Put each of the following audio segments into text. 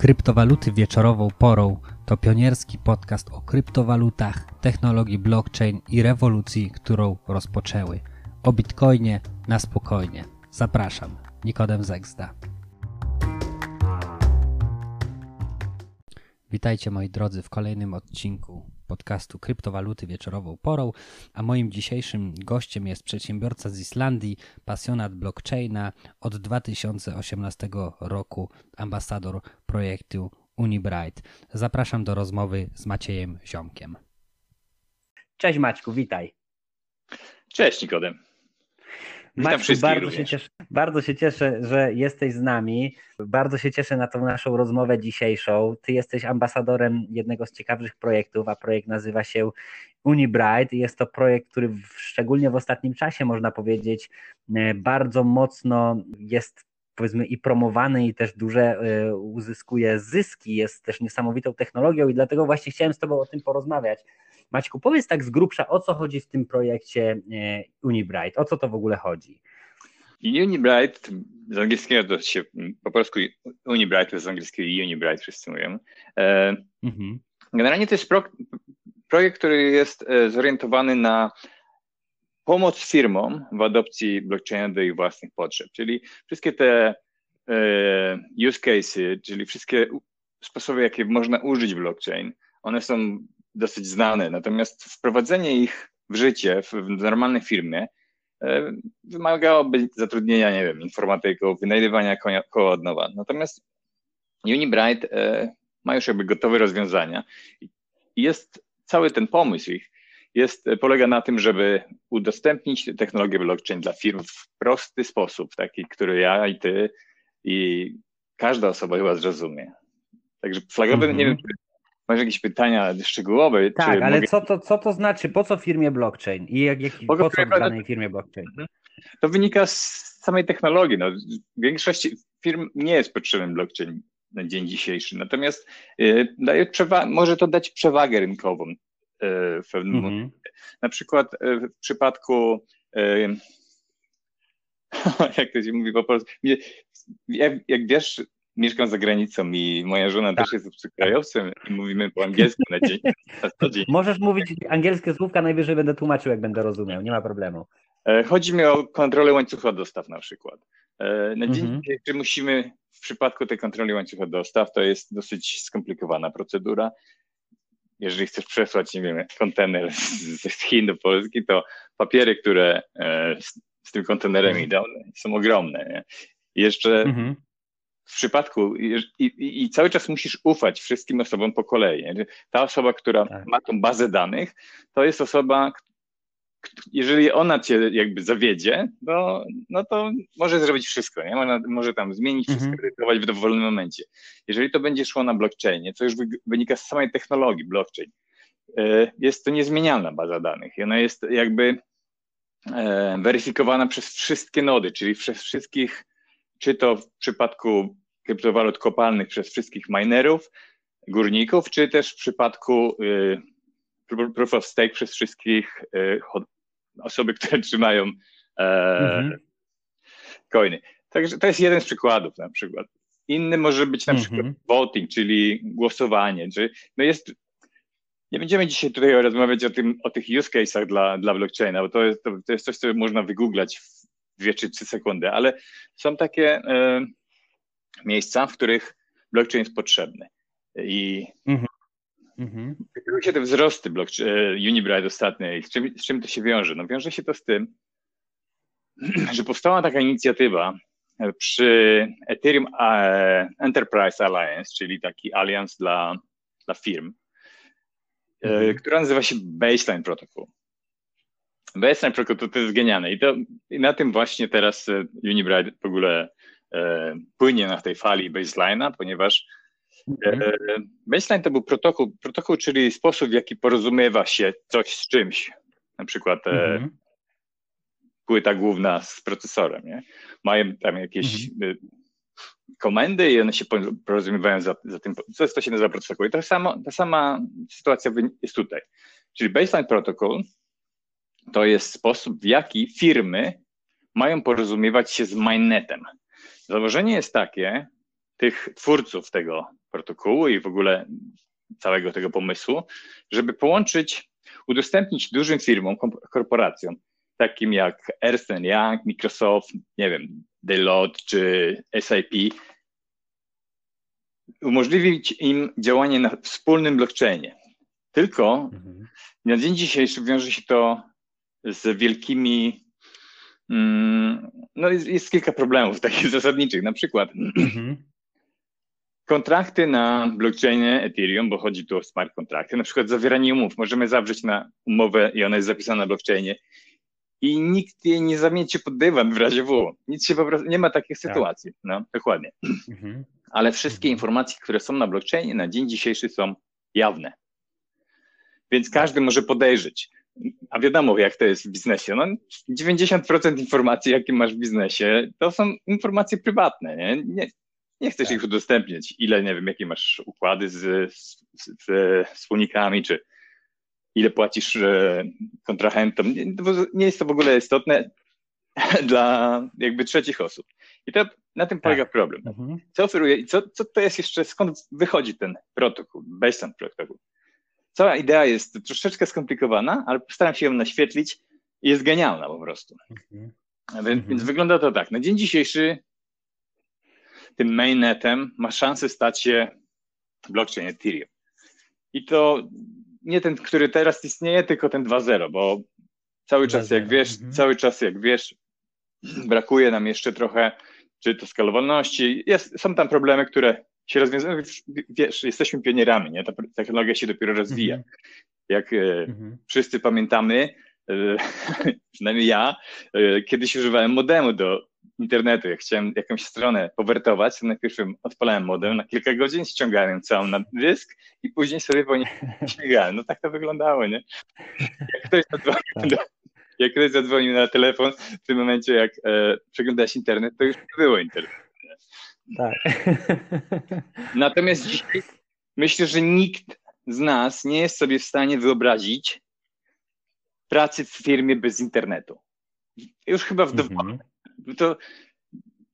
Kryptowaluty wieczorową porą to pionierski podcast o kryptowalutach, technologii blockchain i rewolucji, którą rozpoczęły. O bitcoinie na spokojnie. Zapraszam, Nikodem Zegzda. Witajcie moi drodzy w kolejnym odcinku podcastu Kryptowaluty wieczorową porą, a moim dzisiejszym gościem jest przedsiębiorca z Islandii, pasjonat blockchaina, od 2018 roku ambasador projektu Unibright. Zapraszam do rozmowy z Maciejem Ziomkiem. Cześć Maćku, witaj. Cześć Nikodem. Bardzo się, cieszę, bardzo się cieszę, że jesteś z nami. Bardzo się cieszę na tą naszą rozmowę dzisiejszą. Ty jesteś ambasadorem jednego z ciekawych projektów, a projekt nazywa się Unibright. Jest to projekt, który w, szczególnie w ostatnim czasie, można powiedzieć, e, bardzo mocno jest powiedzmy i promowany i też duże e, uzyskuje zyski, jest też niesamowitą technologią i dlatego właśnie chciałem z Tobą o tym porozmawiać. Maćku, powiedz tak z grubsza, o co chodzi w tym projekcie e, Unibright, o co to w ogóle chodzi? Unibright, z angielskiego to się po polsku Unibright, to z angielskiego Unibright wszyscy mówią. E, mhm. Generalnie to jest pro, projekt, który jest e, zorientowany na pomoc firmom w adopcji blockchaina do ich własnych potrzeb, czyli wszystkie te use cases, czyli wszystkie sposoby, jakie można użyć blockchain, one są dosyć znane, natomiast wprowadzenie ich w życie w, normalnej firmie e, wymagałoby zatrudnienia, nie wiem, informatyków, wynajdywania koła od nowa. Natomiast Unibright e, ma już jakby gotowe rozwiązania i jest cały ten pomysł ich jest, polega na tym, żeby udostępnić technologię blockchain dla firm w prosty sposób, taki, który ja i ty i każda osoba chyba zrozumie. Także flagowy, mm -hmm. nie wiem, masz jakieś pytania szczegółowe? Tak, ale mogę... co, to, co to znaczy? Po co firmie blockchain? I jak, jak, po co danej firmie blockchain? Mhm. To wynika z samej technologii. No, większości firm nie jest potrzebny blockchain na dzień dzisiejszy, natomiast y, daje przewa- może to dać przewagę rynkową y, w pewnym mhm. momencie. Na przykład y, w przypadku y, jak to się mówi po polsku, jak, jak wiesz, mieszkam za granicą i moja żona tak. też jest obcokrajowcem i mówimy po angielsku na dzień, na co dzień. Możesz mówić angielskie słówka, najwyżej będę tłumaczył, jak będę rozumiał, nie ma problemu. E, chodzi mi o kontrolę łańcucha dostaw na przykład. E, na dzień mhm. dzisiejszy musimy, w przypadku tej kontroli łańcucha dostaw, to jest dosyć skomplikowana procedura. Jeżeli chcesz przesłać, nie wiem, kontener z Chin do Polski, to papiery, które e, z, z tym kontenerem mhm. idą, są ogromne. Nie? Jeszcze mhm w przypadku i, i, i, cały czas musisz ufać wszystkim osobom po kolei. Ta osoba, która tak. ma tą bazę danych, to jest osoba, jeżeli ona cię jakby zawiedzie, to, no to może zrobić wszystko, nie? Może, może tam zmienić, mhm. skredytować w dowolnym momencie. Jeżeli to będzie szło na blockchainie, co już wynika z samej technologii blockchain, e, jest to niezmienialna baza danych i ona jest jakby e, weryfikowana przez wszystkie nody, czyli przez wszystkich czy to w przypadku kryptowalut kopalnych przez wszystkich minerów, górników, czy też w przypadku y, proof of stake przez wszystkich y, osoby, które trzymają e, mhm. coiny. Także to jest jeden z przykładów na przykład. Inny może być na przykład mhm. voting, czyli głosowanie. Czy, no jest, nie będziemy dzisiaj tutaj rozmawiać o, tym, o tych use case'ach dla, dla blockchaina, bo to jest, to, to jest coś, co można wygooglać dwie czy trzy sekundy, ale są takie e, miejsca, w których blockchain jest potrzebny. I mhm. Mhm. się te wzrosty blockchain, e, Unibright ostatnie z czym, z czym to się wiąże? No wiąże się to z tym, że powstała taka inicjatywa przy Ethereum e, Enterprise Alliance, czyli taki alians dla, dla firm, mhm. która nazywa się Baseline Protocol. Baseline Protocol to, to jest genialne i, to, i na tym właśnie teraz Unibright w ogóle E, płynie na tej fali baseline'a, ponieważ e, mhm. baseline to był protokół, protokół, czyli sposób, w jaki porozumiewa się coś z czymś. Na przykład e, mhm. płyta główna z procesorem. Nie? Mają tam jakieś mhm. komendy i one się porozumiewają za, za tym, co to się nazywa protokół. I ta sama, ta sama sytuacja jest tutaj. Czyli baseline protocol to jest sposób, w jaki firmy mają porozumiewać się z mainnetem. Założenie jest takie, tych twórców tego protokołu i w ogóle całego tego pomysłu, żeby połączyć, udostępnić dużym firmom, korporacjom, takim jak Ernst Young, Microsoft, nie wiem, Deloitte czy SAP, umożliwić im działanie na wspólnym blockchainie. Tylko mhm. na dzień dzisiejszy wiąże się to z wielkimi. Mm, no, jest, jest, kilka problemów takich zasadniczych. Na przykład mhm. kontrakty na blockchainie Ethereum, bo chodzi tu o smart kontrakty, na przykład zawieranie umów. Możemy zawrzeć na umowę i ona jest zapisana na blockchainie i nikt jej nie zamieci pod dywan w razie W. Nic się po prostu, nie ma takich tak. sytuacji. No, dokładnie. Mhm. Ale wszystkie mhm. informacje, które są na blockchainie na dzień dzisiejszy są jawne. Więc każdy może podejrzeć. A wiadomo, jak to jest w biznesie. No, 90% informacji, jakie masz w biznesie, to są informacje prywatne. Nie, nie, nie chcesz tak. ich udostępniać. Ile, nie wiem, jakie masz układy z, z, z wspólnikami, czy ile płacisz e, kontrahentom. Nie, nie jest to w ogóle istotne dla jakby trzecich osób. I to na tym polega tak. problem. Mhm. Co oferuje i co, co to jest jeszcze, skąd wychodzi ten protokół, baseline protokół? Cała idea jest troszeczkę skomplikowana, ale postaram się ją naświetlić i jest genialna po prostu. Mhm. Więc, mhm. więc wygląda to tak. Na dzień dzisiejszy tym mainnetem ma szansę stać się blockchain Ethereum. I to nie ten, który teraz istnieje, tylko ten 2.0, bo cały czas, jak wiesz, mhm. cały czas, jak wiesz, brakuje nam jeszcze trochę, czy to skalowalności. Jest, są tam problemy, które się rozwiązują. Wiesz, jesteśmy pionierami, nie? Ta technologia się dopiero rozwija. Mhm. Jak e, mhm. wszyscy pamiętamy, e, przynajmniej ja, e, kiedyś używałem modemu do internetu. Jak chciałem jakąś stronę powertować, to najpierw odpalałem modem na kilka godzin, ściągałem całą na dysk i później sobie po niej śmigałem. No tak to wyglądało, nie? Jak ktoś zadzwonił, tak. jak ktoś zadzwonił na telefon, w tym momencie jak e, przeglądałeś internet, to już nie było internetu. Tak. Natomiast dzisiaj myślę, że nikt z nas nie jest sobie w stanie wyobrazić pracy w firmie bez internetu. Już chyba w dowolnej to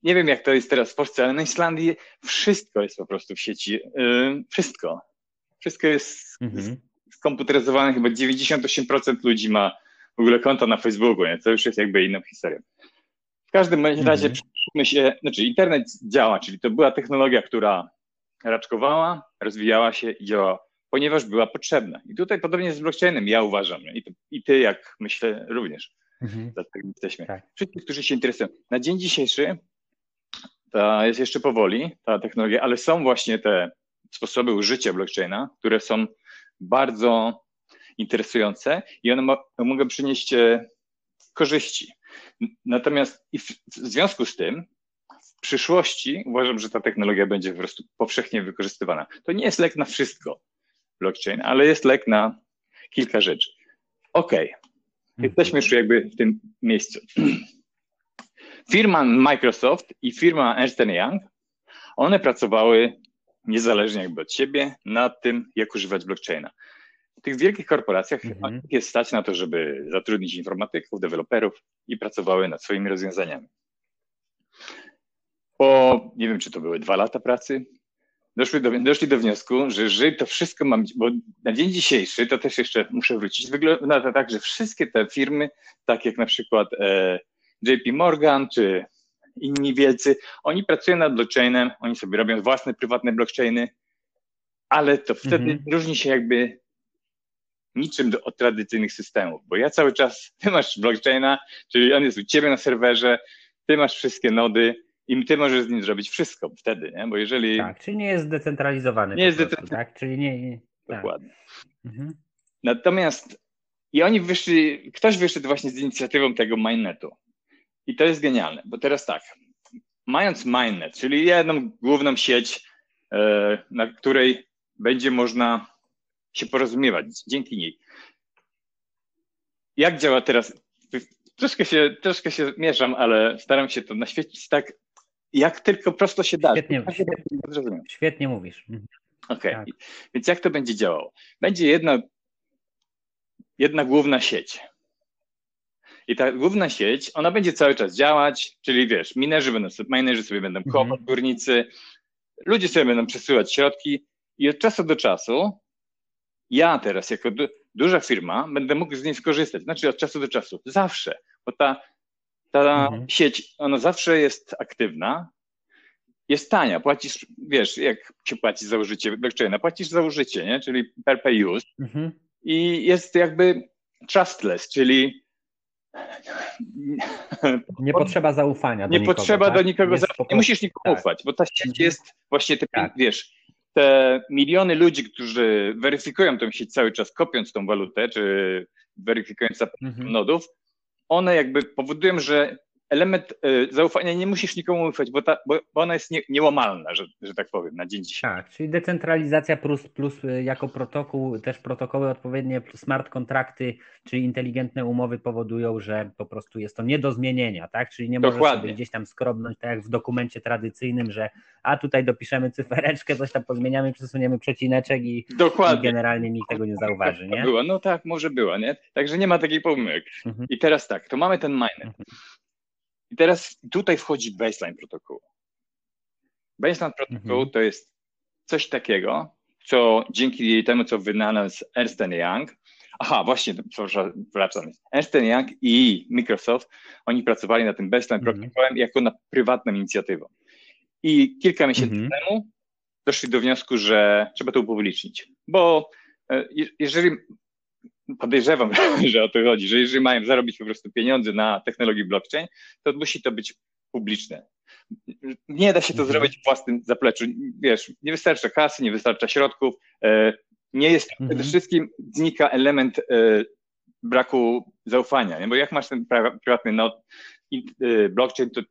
nie wiem jak to jest teraz w Polsce, ale na Islandii wszystko jest po prostu w sieci. Yy, wszystko. Wszystko jest mhm. skomputeryzowane. Chyba 98% ludzi ma w ogóle konto na Facebooku, nie? to już jest jakby inną historią. W każdym razie mhm. Się, znaczy internet działa, czyli to była technologia, która raczkowała, rozwijała się i działała, ponieważ była potrzebna. I tutaj podobnie z blockchainem, ja uważam, i, to, i ty, jak myślę, również. Mhm. Dlatego jesteśmy. Tak. Wszyscy, którzy się interesują. Na dzień dzisiejszy to jest jeszcze powoli ta technologia, ale są właśnie te sposoby użycia blockchaina, które są bardzo interesujące i one mo mogą przynieść e, korzyści. Natomiast w, związku z tym w przyszłości uważam, że ta technologia będzie po prostu powszechnie wykorzystywana. To nie jest lek na wszystko blockchain, ale jest lek na kilka rzeczy. Okej, okay. Jesteśmy już jakby w tym miejscu. Firma Microsoft i firma Ernst Young, one pracowały niezależnie jakby od siebie nad tym, jak używać blockchaina. W tych wielkich korporacjach mhm. jest stać na to, żeby zatrudnić informatyków, deweloperów i pracowały nad swoimi rozwiązaniami. Po, nie wiem, czy to były dwa lata pracy, doszli do, doszli do wniosku, że jeżeli to wszystko ma być, bo na dzień dzisiejszy, to też jeszcze muszę wrócić, wygląda to tak, że wszystkie te firmy, tak jak na przykład e, JP Morgan czy inni wielcy, oni pracują nad blockchainem, oni sobie robią własne prywatne blockchainy, ale to wtedy mhm. różni się jakby niczym do, od tradycyjnych systemów, bo ja cały czas, ty masz blockchaina, czyli on jest u ciebie na serwerze, ty masz wszystkie nody, i ty możesz z nim zrobić wszystko wtedy, nie? Bo jeżeli. Tak, czyli nie jest zdecentralizowany. Nie jest zdecentralizowany. Tak, czyli nie. nie tak. Dokładnie. Mhm. Natomiast i oni wyszli, ktoś wyszedł właśnie z inicjatywą tego mainnetu. I to jest genialne, bo teraz tak, mając mainnet, czyli jedną główną sieć, e, na której będzie można się porozumiewać dzięki niej. Jak działa teraz? Troszkę się, troszkę się mieszam, ale staram się to naświecić tak, jak tylko prosto się da. Świetnie, świetnie, świetnie mówisz. Mhm. Okej, okay. tak. więc jak to będzie działało? Będzie jedna, jedna główna sieć. I ta główna sieć, ona będzie cały czas działać, czyli wiesz, minerzy, będą, minerzy sobie będą mhm. kopać, górnicy, ludzie sobie będą przesyłać środki i od czasu do czasu ja teraz jako du duża firma będę mógł z niej skorzystać, znaczy od czasu do czasu, zawsze, bo ta, ta mhm. sieć, ona zawsze jest aktywna, jest tania, płacisz, wiesz, jak się płaci za użycie blockchaina, płacisz za użycie, nie? czyli per pay use mhm. i jest jakby trustless, czyli nie potrzeba zaufania. Do nie nikogo, potrzeba tak? do nikogo zaufania. Nie musisz nikomu tak. ufać, bo ta sieć mhm. jest właśnie te, tak. wiesz, te miliony ludzi, którzy weryfikują tę sieć cały czas, kopiąc tą walutę, czy weryfikując mhm. nodów, one jakby powodują, że element y, zaufania nie musisz nikomu ufać, bo, ta, bo, ona jest nie, niełamalna, że, że tak powiem, na dzień dzisiejszy. Tak, czyli decentralizacja plus, plus y, jako protokół, też protokoły odpowiednie, smart kontrakty, czyli inteligentne umowy powodują, że po prostu jest to nie do zmienienia, tak? Czyli nie możesz sobie gdzieś tam skrobnąć, tak jak w dokumencie tradycyjnym, że a tutaj dopiszemy cyfereczkę, coś tam pozmieniamy, przesuniemy przecineczek i, i generalnie nikt tego nie zauważy, nie? Była, no tak, może była, nie? Także nie ma takiej pomyłek. Mhm. I teraz tak, to mamy ten mainnet. Mhm. I teraz tutaj wchodzi baseline protokołu. Baseline protokołu mhm. to jest coś takiego, co dzięki temu, co wynalazł Ernst Young, aha, właśnie, wracam, Ernst Young i Microsoft, oni pracowali na tym baseline mhm. protokołem jako na prywatną inicjatywą. I kilka miesięcy mhm. temu doszli do wniosku, że trzeba to upublicznić, bo e, jeżeli podejrzewam, że o to chodzi, że jeżeli mają zarobić po prostu pieniądze na technologii blockchain, to musi to być publiczne. Nie da się to mhm. zrobić w własnym zapleczu. Wiesz, nie wystarcza kasy, nie wystarcza środków. E, nie jest, mhm. przede wszystkim znika element e, braku zaufania, nie? bo jak masz ten prywatny node, blockchain, to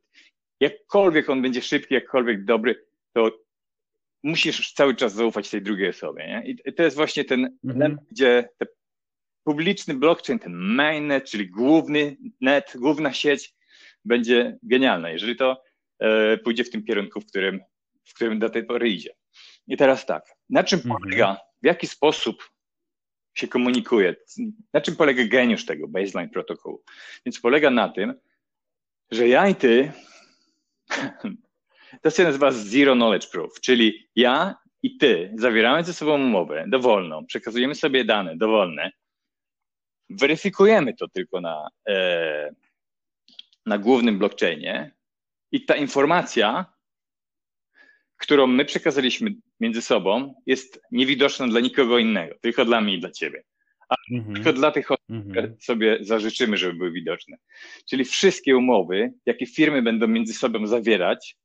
jakkolwiek on będzie szybki, jakkolwiek dobry, to musisz cały czas zaufać tej drugiej osobie. Nie? I to jest właśnie ten mhm. element, gdzie te publiczny blockchain, ten mainnet, czyli główny net, główna sieć, będzie genialna, jeżeli to e, pójdzie w tym kierunku, w którym, w którym do tej pory idzie. I teraz tak, na czym mhm. polega, w jaki sposób się komunikuje, na czym polega geniusz tego baseline protokołu? Więc polega na tym, że ja i ty, to się nazywa zero knowledge proof, czyli ja i ty zawieramy ze sobą umowę dowolną, przekazujemy sobie dane dowolne, weryfikujemy to tylko na, e, na głównym blockchainie i ta informacja, którą my przekazaliśmy między sobą, jest niewidoczna dla nikogo innego, tylko dla mnie i dla ciebie. A mhm. tylko dla tych osób, mhm. które sobie zażyczymy, żeby były widoczne. Czyli wszystkie umowy, jakie firmy będą między sobą zawierać,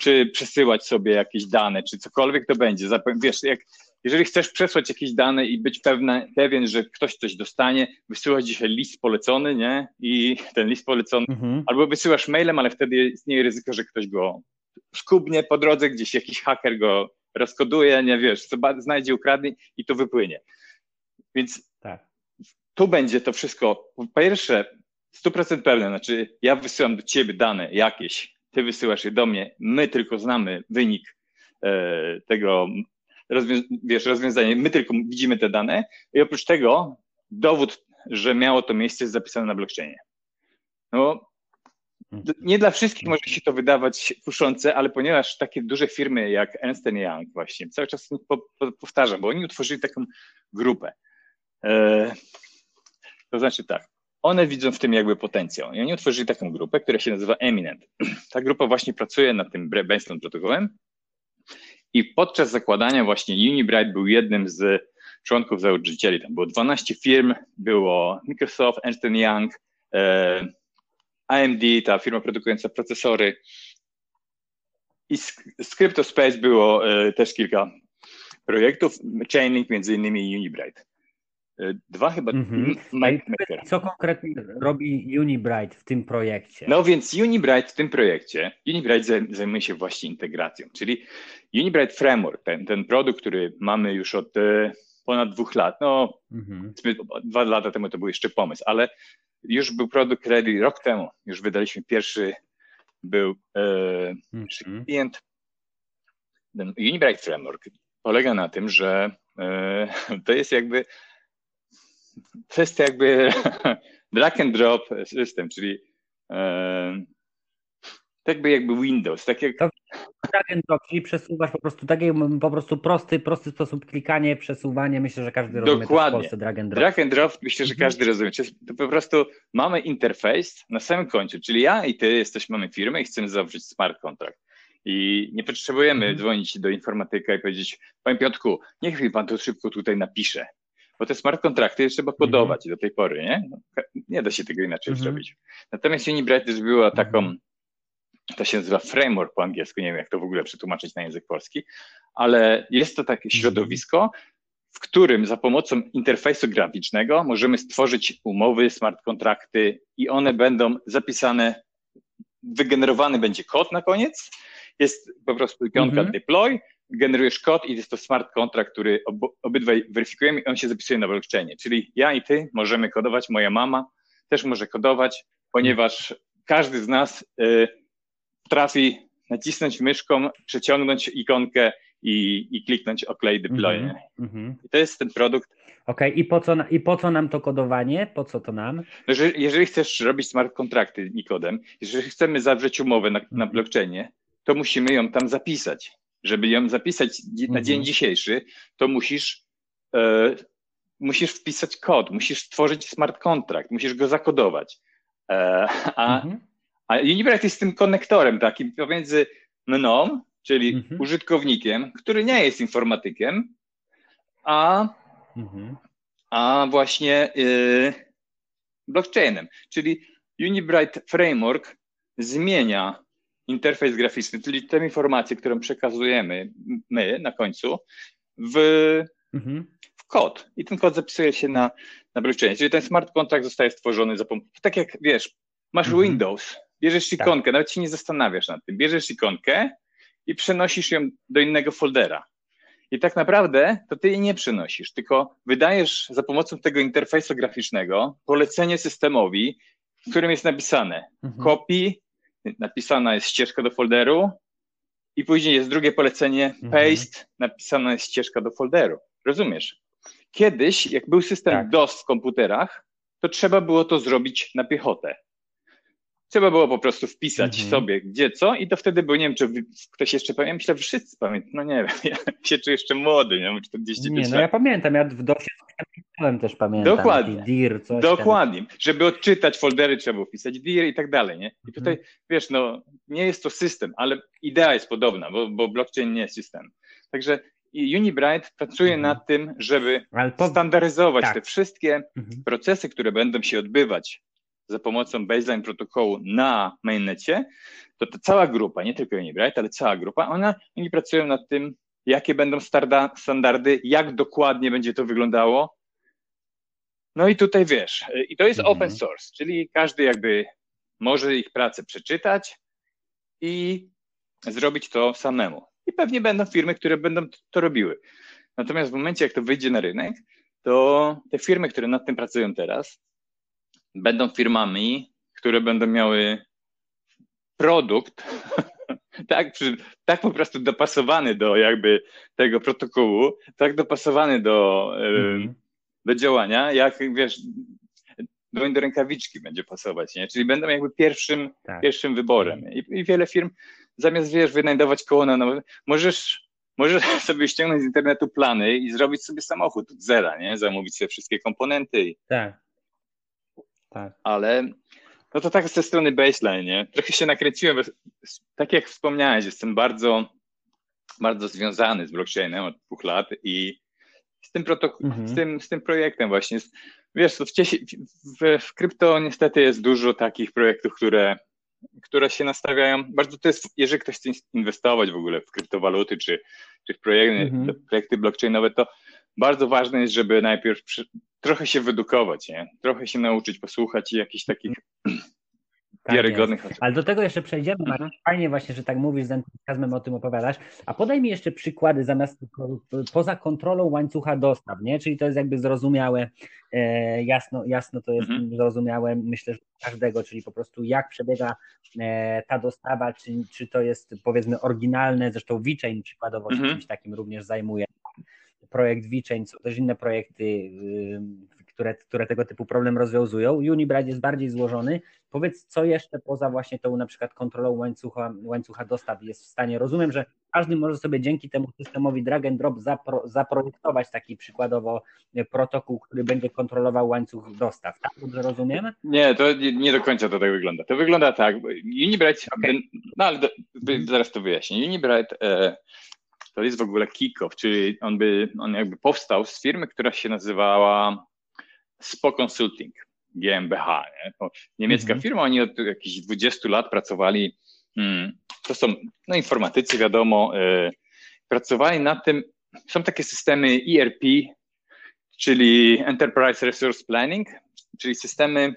czy przesyłać sobie jakieś dane, czy cokolwiek to będzie. Wiesz, jak jeżeli chcesz przesłać jakieś dane i być pewne, pewien, że ktoś coś dostanie, wysyłasz dzisiaj list polecony, nie? I ten list polecony, mhm. albo wysyłasz mailem, ale wtedy istnieje ryzyko, że ktoś go skubnie po drodze, gdzieś jakiś haker go rozkoduje, nie wiesz, znajdzie, ukradnie i to wypłynie. Więc tak. tu będzie to wszystko, po pierwsze, 100% pewne, znaczy ja wysyłam do ciebie dane jakieś, ty wysyłasz je do mnie, my tylko znamy wynik e, tego rozwią wiesz, rozwiązanie. My tylko widzimy te dane i oprócz tego dowód, że miało to miejsce jest zapisane na blockchainie. No, nie dla wszystkich może się to wydawać kuszące, ale ponieważ takie duże firmy jak Ernst Young właśnie, cały czas po, po, powtarzam, bo oni utworzyli taką grupę. E, to znaczy tak, one widzą w tym jakby potencjał i oni utworzyli taką grupę, która się nazywa Eminent. Ta grupa właśnie pracuje nad tym Brainstorm protokołem i podczas zakładania właśnie Unibright był jednym z członków założycieli. Tam było 12 firm, było Microsoft, Ernst Young, e, AMD, ta firma produkująca procesory i z CryptoSpace było e, też kilka projektów, Chainlink między innymi Unibright. E, dwa chyba. -hmm. Co konkretnie robi Unibright w tym projekcie? No więc Unibright w tym projekcie, Unibright zajmuje się właśnie integracją, czyli Unibright Framework, ten, ten produkt, który mamy już od e, ponad dwóch lat, no -hmm. dwa lata temu to był jeszcze pomysł, ale już był produkt ready rok temu, już wydaliśmy pierwszy, był e, -hmm. klient. Ten Unibright Framework polega na tym, że e, to jest jakby kwestia jakby drag and drop system, czyli e, tak jakby jakby Windows, tak jak... To, drag and drop, czyli przesuwasz po prostu taki po prostu prosty, prosty sposób klikanie, przesuwanie. Myślę, że każdy rozumie Dokładnie. w Polsce drag and drop. Drag and drop myślę, że mhm. każdy rozumie. To po prostu mamy interfejs na samym końcu, czyli ja i ty jesteśmy, mamy firmę i chcemy zawrzeć smart contract. I nie potrzebujemy mhm. dzwonić do informatyka i powiedzieć, panie Piotku, niech mi pan to szybko tutaj napisze. Bo te smart kontrakty trzeba podawać mhm. do tej pory, nie? No, nie da się tego inaczej mhm. zrobić. Natomiast Unibright też była taką mhm to się nazywa framework po angielsku, nie wiem jak to w ogóle przetłumaczyć na język polski, ale jest to takie środowisko, w którym za pomocą interfejsu graficznego możemy stworzyć umowy, smart kontrakty i one będą zapisane, wygenerowany będzie kod na koniec, jest po prostu ikonka mhm. deploy, generujesz kod i jest to smart kontrakt, który ob, obydwaj weryfikujemy i on się zapisuje na blockchainie. Czyli ja i ty możemy kodować, moja mama też może kodować, ponieważ każdy z nas y, potrafi nacisnąć myszką, przeciągnąć ikonkę i, i kliknąć OK deploy. Mm -hmm. I to jest ten produkt. Okej, okay. I, po co, i po co nam to kodowanie? Po co to nam? Jeżeli, jeżeli chcesz robić smart kontrakty kodem, jeżeli chcemy zawrzeć umowę na, na mhm. blockchainie, to musimy ją tam zapisać. Żeby ją zapisać na dzień dzisiejszy, to musisz, e, musisz wpisać kod, musisz stworzyć smart kontrakt, musisz go zakodować. E, a -hmm. A Unibright jest tym konektorem takim pomiędzy mną, czyli mhm. użytkownikiem, który nie jest informatykiem, a, mhm. a właśnie y, blockchainem. Czyli Unibright Framework zmienia interfejs graficzny, czyli tę informację, którą przekazujemy my na końcu, w, mhm. w kod. I ten kod zapisuje się na, na blockchainie. Czyli ten smart contract zostaje stworzony za pomocą, tak jak wiesz, masz mhm. Windows, Bierzesz tak. ikonkę, tak. nawet się nie zastanawiasz nad tym. Bierzesz ikonkę i przenosisz ją do innego foldera. I tak naprawdę to ty jej nie przenosisz, tylko wydajesz za pomocą tego interfejsu graficznego polecenie systemowi, w którym jest napisane mhm. copy, napisana jest ścieżka do folderu i później jest drugie polecenie mhm. paste, napisana jest ścieżka do folderu. Rozumiesz? Kiedyś, jak był system tak. DOS w komputerach, to trzeba było to zrobić na piechotę. Trzeba było po prostu wpisać mhm. sobie gdzie co i to wtedy był, nie wiem, czy ktoś jeszcze pamięta, myślę, że wszyscy pamiętają, no nie wiem, ja się czuję jeszcze młody, nie wiem, 45 Nie, no ja pamiętam, ja w DOSie pisałem też pamiętam. Dokładnie, dir, coś dokładnie, tam. żeby odczytać foldery trzeba było wpisać dir i tak dalej, nie? I tutaj, mhm. wiesz, no nie jest to system, ale idea jest podobna, bo, bo blockchain nie jest system. Także i Unibright pracuje mhm. nad tym, żeby po... standaryzować tak. te wszystkie mhm. procesy, które będą się odbywać za pomocą baseline protokołu na mainnecie, to ta cała grupa, nie tylko Unibright, ale cała grupa, ona, oni pracują nad tym, jakie będą starda, standardy, jak dokładnie będzie to wyglądało. No i tutaj wiesz, i to jest mhm. open source, czyli każdy jakby może ich pracę przeczytać i zrobić to samemu. I pewnie będą firmy, które będą to robiły. Natomiast w momencie, jak to wyjdzie na rynek, to te firmy, które nad tym pracują teraz, będą firmami, które będą miały produkt, tak, tak po prostu dopasowany do jakby tego protokołu, tak dopasowany do, mm. do działania, jak wiesz, do, do rękawiczki będzie pasować, nie? Czyli będą jakby pierwszym, tak. pierwszym wyborem. I, I, wiele firm zamiast, wiesz, wynajdować koło na nowe, możesz, możesz sobie ściągnąć z internetu plany i zrobić sobie samochód od zera, nie? Zamówić sobie wszystkie komponenty. Tak. Tak. Ale no to tak ze strony baseline, nie? Trochę się nakręciłem, bo, tak jak wspomniałeś, jestem bardzo, bardzo związany z blockchainem od dwóch lat i z tym, protok- mhm. z tym, z tym projektem właśnie. Wiesz, w, w, w krypto niestety jest dużo takich projektów, które, które się nastawiają. Bardzo to jest, jeżeli ktoś chce inwestować w ogóle w kryptowaluty czy, czy w projekty, mhm. projekty blockchainowe, to bardzo ważne jest, żeby najpierw trochę się wyedukować, nie? trochę się nauczyć, posłuchać i jakichś takich tak wiarygodnych osób. Ale do tego jeszcze przejdziemy. Mhm. Fajnie właśnie, że tak mówisz z entuzjazmem o tym opowiadasz. A podaj mi jeszcze przykłady zamiast poza kontrolą łańcucha dostaw, nie? Czyli to jest jakby zrozumiałe, e, jasno, jasno to jest mhm. zrozumiałe, myślę, że każdego, czyli po prostu jak przebiega e, ta dostawa, czy, czy to jest powiedzmy oryginalne, zresztą VeChain przykładowo się mhm. czymś takim również zajmuje projekt VeChain, są też inne projekty, które, które tego typu problem rozwiązują. Unibright jest bardziej złożony. Powiedz, co jeszcze poza właśnie tą na przykład kontrolą łańcucha, łańcucha dostaw jest w stanie. Rozumiem, że każdy może sobie dzięki temu systemowi drag and drop zapro, zaprojektować taki przykładowo protokół, który będzie kontrolował łańcuch dostaw. Tak dobrze rozumiem? Nie, to nie, nie do końca to tak wygląda. To wygląda tak. Unibright, okay. no ale do, zaraz to wyjaśnię. Unibright e, to jest w ogóle Kickoff, czyli on, by, on jakby powstał z firmy, która się nazywała SPO Consulting, GmbH. Nie? To niemiecka mm-hmm. firma, oni od jakichś 20 lat pracowali, hmm, to są no, informatycy, wiadomo, y, pracowali nad tym, są takie systemy ERP, czyli Enterprise Resource Planning, czyli systemy,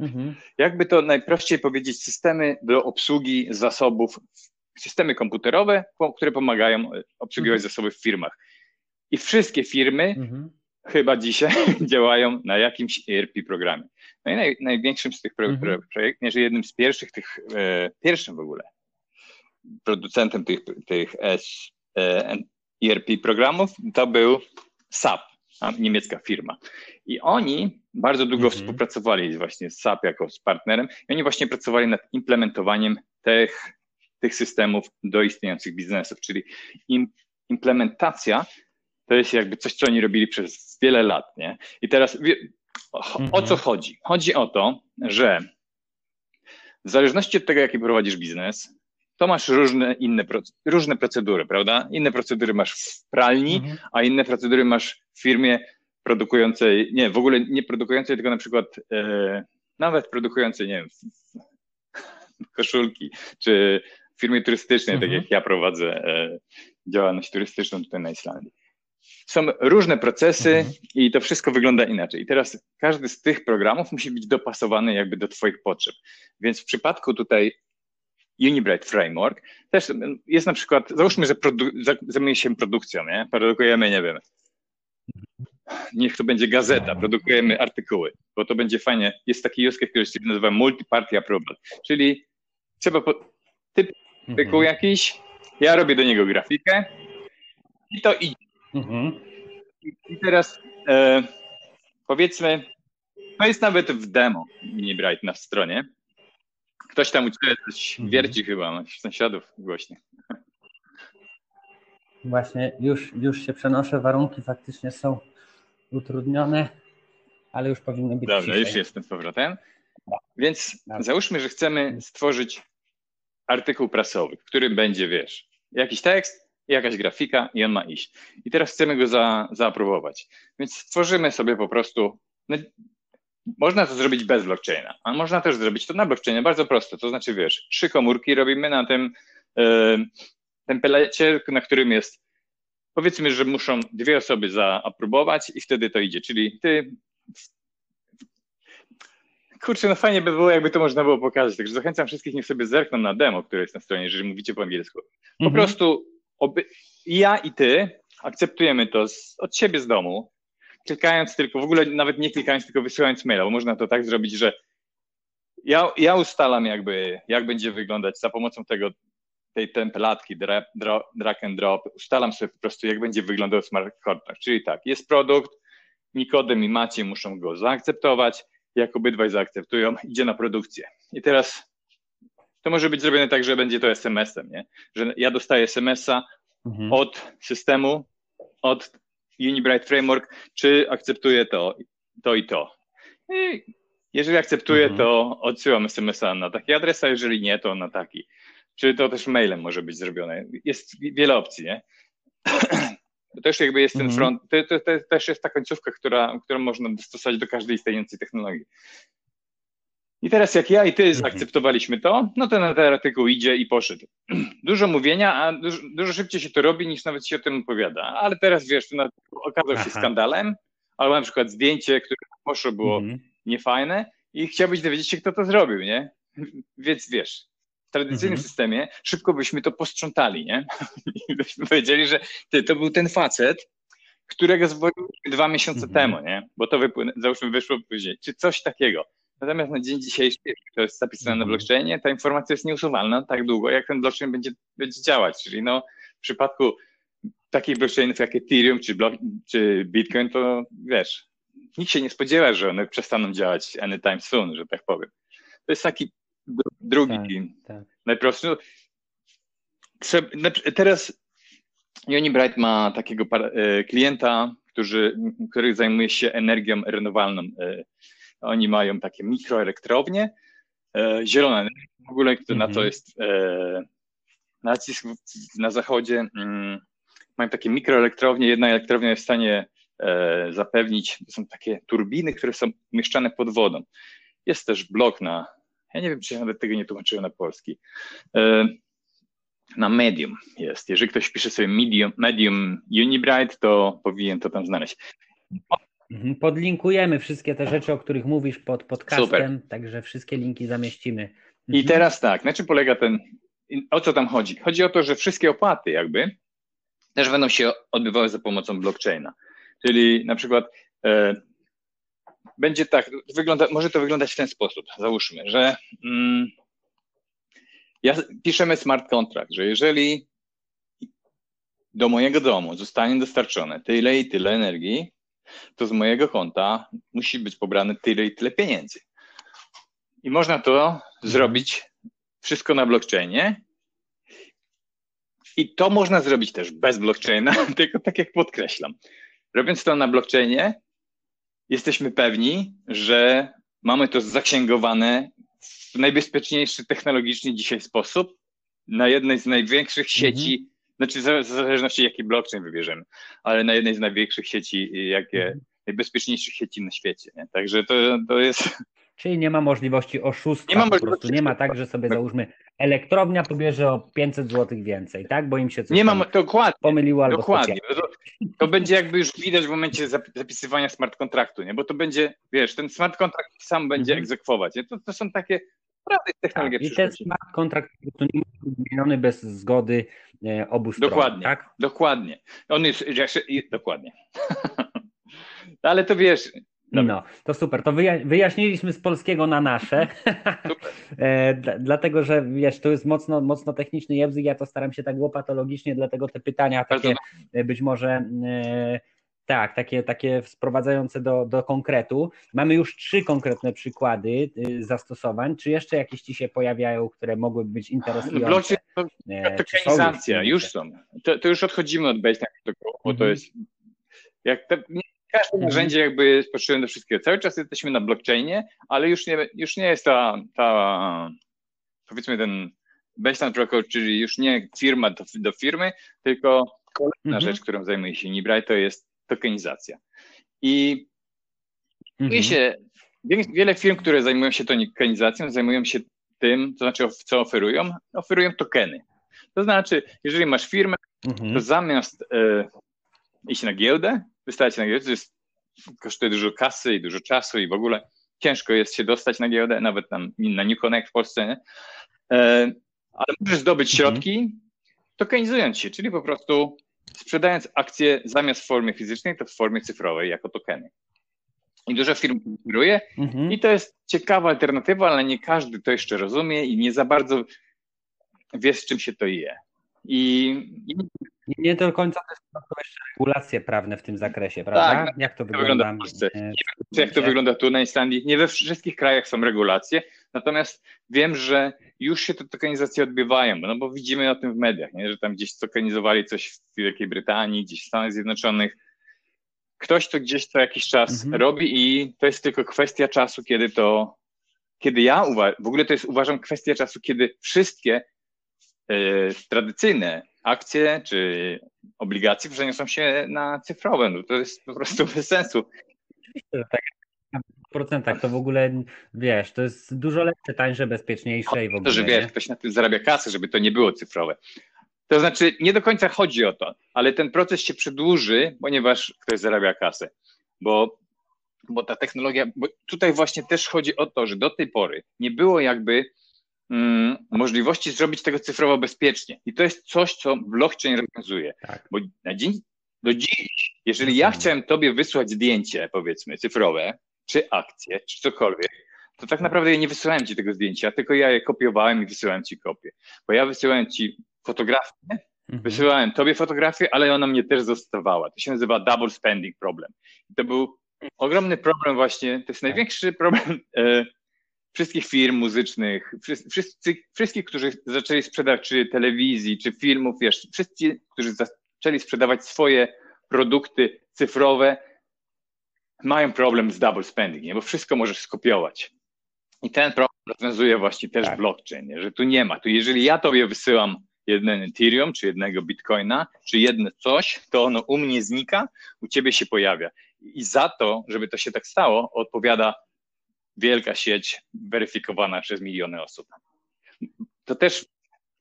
mm-hmm. jakby to najprościej powiedzieć, systemy do obsługi zasobów systemy komputerowe, które pomagają e, obsługiwać mhm. zasoby w firmach. I wszystkie firmy mhm. chyba dzisiaj działają na jakimś ERP programie. No i naj, największym z tych mhm. projektów, nie, że jednym z pierwszych tych, e, pierwszym w ogóle producentem tych, tych S, e, ERP programów to był SAP, niemiecka firma. I oni bardzo długo mhm. współpracowali właśnie z SAP jako z partnerem i oni właśnie pracowali nad implementowaniem tych tych systemów do istniejących biznesów, czyli im, implementacja to jest jakby coś, co oni robili przez wiele lat, nie? I teraz o, o co mhm. chodzi? Chodzi o to, że w zależności od tego, jaki prowadzisz biznes, to masz różne inne różne procedury, prawda? Inne procedury masz w pralni, mhm. a inne procedury masz w firmie produkującej, nie, w ogóle nie produkującej, tylko na przykład e, nawet produkującej, nie wiem, koszulki, czy firmie turystycznej, mhm. tak jak ja prowadzę e, działalność turystyczną tutaj na Islandii. Są różne procesy mhm. i to wszystko wygląda inaczej. I teraz każdy z tych programów musi być dopasowany jakby do Twoich potrzeb. Więc w przypadku tutaj Unibright Framework też jest na przykład, załóżmy, że zajmuje się produkcją, nie? Produkujemy, nie wiem, niech to będzie gazeta, produkujemy artykuły, bo to będzie fajnie. Jest taki use który się nazywa multi-party approval, czyli trzeba, po, typ tyku mhm. jakiś, ja robię do niego grafikę i to idzie. Mhm. I, teraz e, powiedzmy, to jest nawet w demo Mini Bright na stronie. Ktoś tam u Ciebie coś mhm. wierci chyba, masz sąsiadów głośnie. Właśnie, już, już się przenoszę, warunki faktycznie są utrudnione, ale już powinny być Dobrze, już jestem z powrotem. Więc Dobrze. załóżmy, że chcemy stworzyć artykuł prasowy, w którym będzie, wiesz, jakiś tekst, jakaś grafika i on ma iść. I teraz chcemy go za, zaaprobować. Więc stworzymy sobie po prostu. No, można to zrobić bez blockchaina, a można też zrobić to na blockchainie, bardzo prosto. To znaczy, wiesz, trzy komórki robimy na tym yy, templecie, na którym jest powiedzmy, że muszą dwie osoby zaaprobować i wtedy to idzie. Czyli ty Kurczę, no fajnie by było, jakby to można było pokazać. Także zachęcam wszystkich, niech sobie zerkną na demo, które jest na stronie, jeżeli mówicie po angielsku. Po mhm. prostu oby, ja i ty akceptujemy to z, od siebie z domu, klikając tylko, w ogóle nawet nie klikając, tylko wysyłając maila, bo można to tak zrobić, że ja, ja ustalam jakby, jak będzie wyglądać za pomocą tego, tej templatki drag, drag and drop, ustalam sobie po prostu, jak będzie wyglądał smart contract. Czyli tak, jest produkt, Nikodem i Maciej muszą go zaakceptować, jak obydwaj zaakceptują, idzie na produkcję. I teraz to może być zrobione tak, że będzie to SMS-em, nie? Że ja dostaję SMS-a mhm. od systemu, od Unibright Framework, czy akceptuję to, to i to. I jeżeli akceptuję, mhm. to odsyłam SMS-a na taki adres, a jeżeli nie, to na taki. Czy to też mailem może być zrobione. Jest wiele opcji, nie? Też jakby jest ten mhm. front, to, to, to, też jest ta końcówka, która, którą można dostosować do każdej istniejącej technologii. I teraz jak ja i ty mhm. zaakceptowaliśmy to, no to na ten artykuł idzie i poszedł. Dużo mówienia, a dużo, dużo szybciej się to robi, niż nawet się o tym opowiada. Ale teraz wiesz, to okazał się skandalem, albo na przykład zdjęcie, które poszło było mhm. niefajne i chciałbyś dowiedzieć się, kto to zrobił, nie? Więc wiesz, w tradycyjnym mhm. systemie, szybko byśmy to posprzątali, nie? I byśmy powiedzieli, że ty, to był ten facet, którego zwolniliśmy dwa miesiące mhm. temu, nie? Bo to wypłynę, załóżmy wyszło później, czy coś takiego. Natomiast na dzień dzisiejszy, to jest zapisane mhm. na blockchainie, ta informacja jest nieusuwalna tak długo, jak ten blockchain będzie, będzie działać. Czyli no, w przypadku takich blockchainów jak Ethereum czy, block, czy Bitcoin, to wiesz, nikt się nie spodziewa, że one przestaną działać anytime soon, że tak powiem. To jest taki drugi, tak, tak. najprostszy. No, teraz Unibright ma takiego e, klienta, który, który zajmuje się energią renowalną. E, oni mają takie mikroelektrownie, e, energia w ogóle, na to mhm. jest nacisk na zachodzie. Mm, mają takie mikroelektrownie, jedna elektrownia jest w stanie zapewnić, to są takie turbiny, które są umieszczane pod wodą. Jest też blok na, ja nie wiem, czy ja nawet tego nie tłumaczyłem na polski, na Medium jest. Jeżeli ktoś pisze sobie Medium, Medium Unibright, to powinien to tam znaleźć. Mhm, podlinkujemy wszystkie te rzeczy, o których mówisz pod podcastem, Super. także wszystkie linki zamieścimy. Mhm. I teraz tak, na czym polega ten, o co tam chodzi? Chodzi o to, że wszystkie opłaty jakby też będą się odbywały za pomocą blockchaina. Czyli na przykład e, będzie tak, wygląda, może to wyglądać w ten sposób, załóżmy, że mm, ja, piszemy smart contract, że jeżeli do mojego domu zostanie dostarczone tyle i tyle energii, to z mojego konta musi być pobrane tyle i tyle pieniędzy. I można to zrobić wszystko na blockchainie. I to można zrobić też bez blockchaina, tylko tak jak podkreślam. Robiąc to na blockchainie, jesteśmy pewni, że mamy to zaksięgowane w najbezpieczniejszy technologicznie dzisiaj sposób na jednej z największych sieci, mm -hmm. znaczy w zależności jaki blockchain wybierzemy, ale na jednej z największych sieci, jakie, -hmm. najbezpieczniejszych sieci na świecie. Nie? Także to, to jest... Czyli nie ma możliwości oszustwa, nie ma możliwości. po prostu nie ma tak, że sobie załóżmy elektrownia pobierze o 500 zł więcej, tak? Bo im się coś nie mam, dokładnie, pomyliło albo Dokładnie. To, to, będzie jakby już widać w momencie zapisywania smart kontraktu, nie? Bo to będzie, wiesz, ten smart kontrakt sam będzie mhm. egzekwować. Nie? To, to są takie naprawdę technologie tak, I ten smart kontrakt nie może być zmieniony bez zgody e, obu stron. Dokładnie, tak? dokładnie. On jest, dokładnie. Ale to wiesz, no, to super. To wyjaśniliśmy z polskiego na nasze. E, dlatego, że wiesz, to jest mocno, mocno techniczny język. Ja to staram się tak łopatologicznie, dlatego te pytania takie e, być może. E, tak, takie, takie sprowadzające do, do konkretu. Mamy już trzy konkretne przykłady zastosowań. Czy jeszcze jakieś ci się pojawiają, które mogłyby być interesujące? Blockchain to, to tokenizacja, już są. To, to, już odchodzimy od Base, bo to mhm. jest jak te, Każde mhm. narzędzie jakby jest potrzebne do wszystkiego. Cały czas jesteśmy na blockchainie, ale już nie, już nie jest ta, ta powiedzmy ten baseline protocol, czyli już nie firma do, do firmy, tylko kolejna mhm. rzecz, którą zajmuje się Nibright, to jest tokenizacja. I mhm. się, wiele firm, które zajmują się tokenizacją, zajmują się tym, to znaczy co oferują? Oferują tokeny. To znaczy, jeżeli masz firmę, mhm. to zamiast e, iść na giełdę, wystawać na giełdę, to jest, kosztuje dużo kasy i dużo czasu i w ogóle ciężko jest się dostać na giełdę, nawet tam na New Connect w Polsce, nie? E, ale możesz zdobyć mhm. środki tokenizując się, czyli po prostu sprzedając akcje zamiast w formie fizycznej, to w formie cyfrowej jako tokeny. I dużo firm oferuje mhm. i to jest ciekawa alternatywa, ale nie każdy to jeszcze rozumie i nie za bardzo wie, z czym się to je. I, i... Nie do końca też są jeszcze regulacje prawne w tym zakresie, prawda? Tak, jak to wygląda? w Polsce? Nie wiem, jak to wygląda tu na Islandii. Nie we wszystkich krajach są regulacje, natomiast wiem, że już się te tokenizacje odbywają, no bo widzimy o tym w mediach, nie? że tam gdzieś tokenizowali coś w Wielkiej Brytanii, gdzieś w Stanach Zjednoczonych. Ktoś to gdzieś co jakiś czas mhm. robi i to jest tylko kwestia czasu, kiedy to, kiedy ja uważam, w ogóle to jest uważam kwestia czasu, kiedy wszystkie tradycyjne akcje czy obligacje przeniosą się na cyfrowe. No to jest po prostu bez sensu. Tak, w procentach to w ogóle, wiesz, to jest dużo lepsze, tańsze, bezpieczniejsze i w ogóle. To, że wiesz, ktoś na tym zarabia kasę, żeby to nie było cyfrowe. To znaczy, nie do końca chodzi o to, ale ten proces się przedłuży, ponieważ ktoś zarabia kasę. Bo, bo ta technologia, bo tutaj właśnie też chodzi o to, że do tej pory nie było jakby możliwości zrobić tego cyfrowo bezpiecznie. I to jest coś, co blockchain rozwiązuje. Tak. Bo na dzień, do dziś, jeżeli ja chciałem tobie wysłać zdjęcie, powiedzmy, cyfrowe, czy akcję, czy cokolwiek, to tak naprawdę ja nie wysyłałem ci tego zdjęcia, tylko ja je kopiowałem i wysyłałem ci kopię. Bo ja wysyłałem ci fotografię, mhm. wysyłałem tobie fotografię, ale ona mnie też zostawała. To się nazywa double spending problem. I to był ogromny problem właśnie, to jest największy problem e, wszystkich firm muzycznych, wszyscy, wszystkich, którzy zaczęli sprzedawać czy telewizji, czy filmów, wiesz, wszyscy, którzy zaczęli sprzedawać swoje produkty cyfrowe, mają problem z double spending, nie? bo wszystko możesz skopiować. I ten problem rozwiązuje właśnie też tak. blockchain, nie? że tu nie ma. Tu jeżeli ja tobie wysyłam jeden Ethereum, czy jednego Bitcoina, czy jedno coś, to ono u mnie znika, u ciebie się pojawia. I za to, żeby to się tak stało, odpowiada wielka sieć weryfikowana przez miliony osób. To też.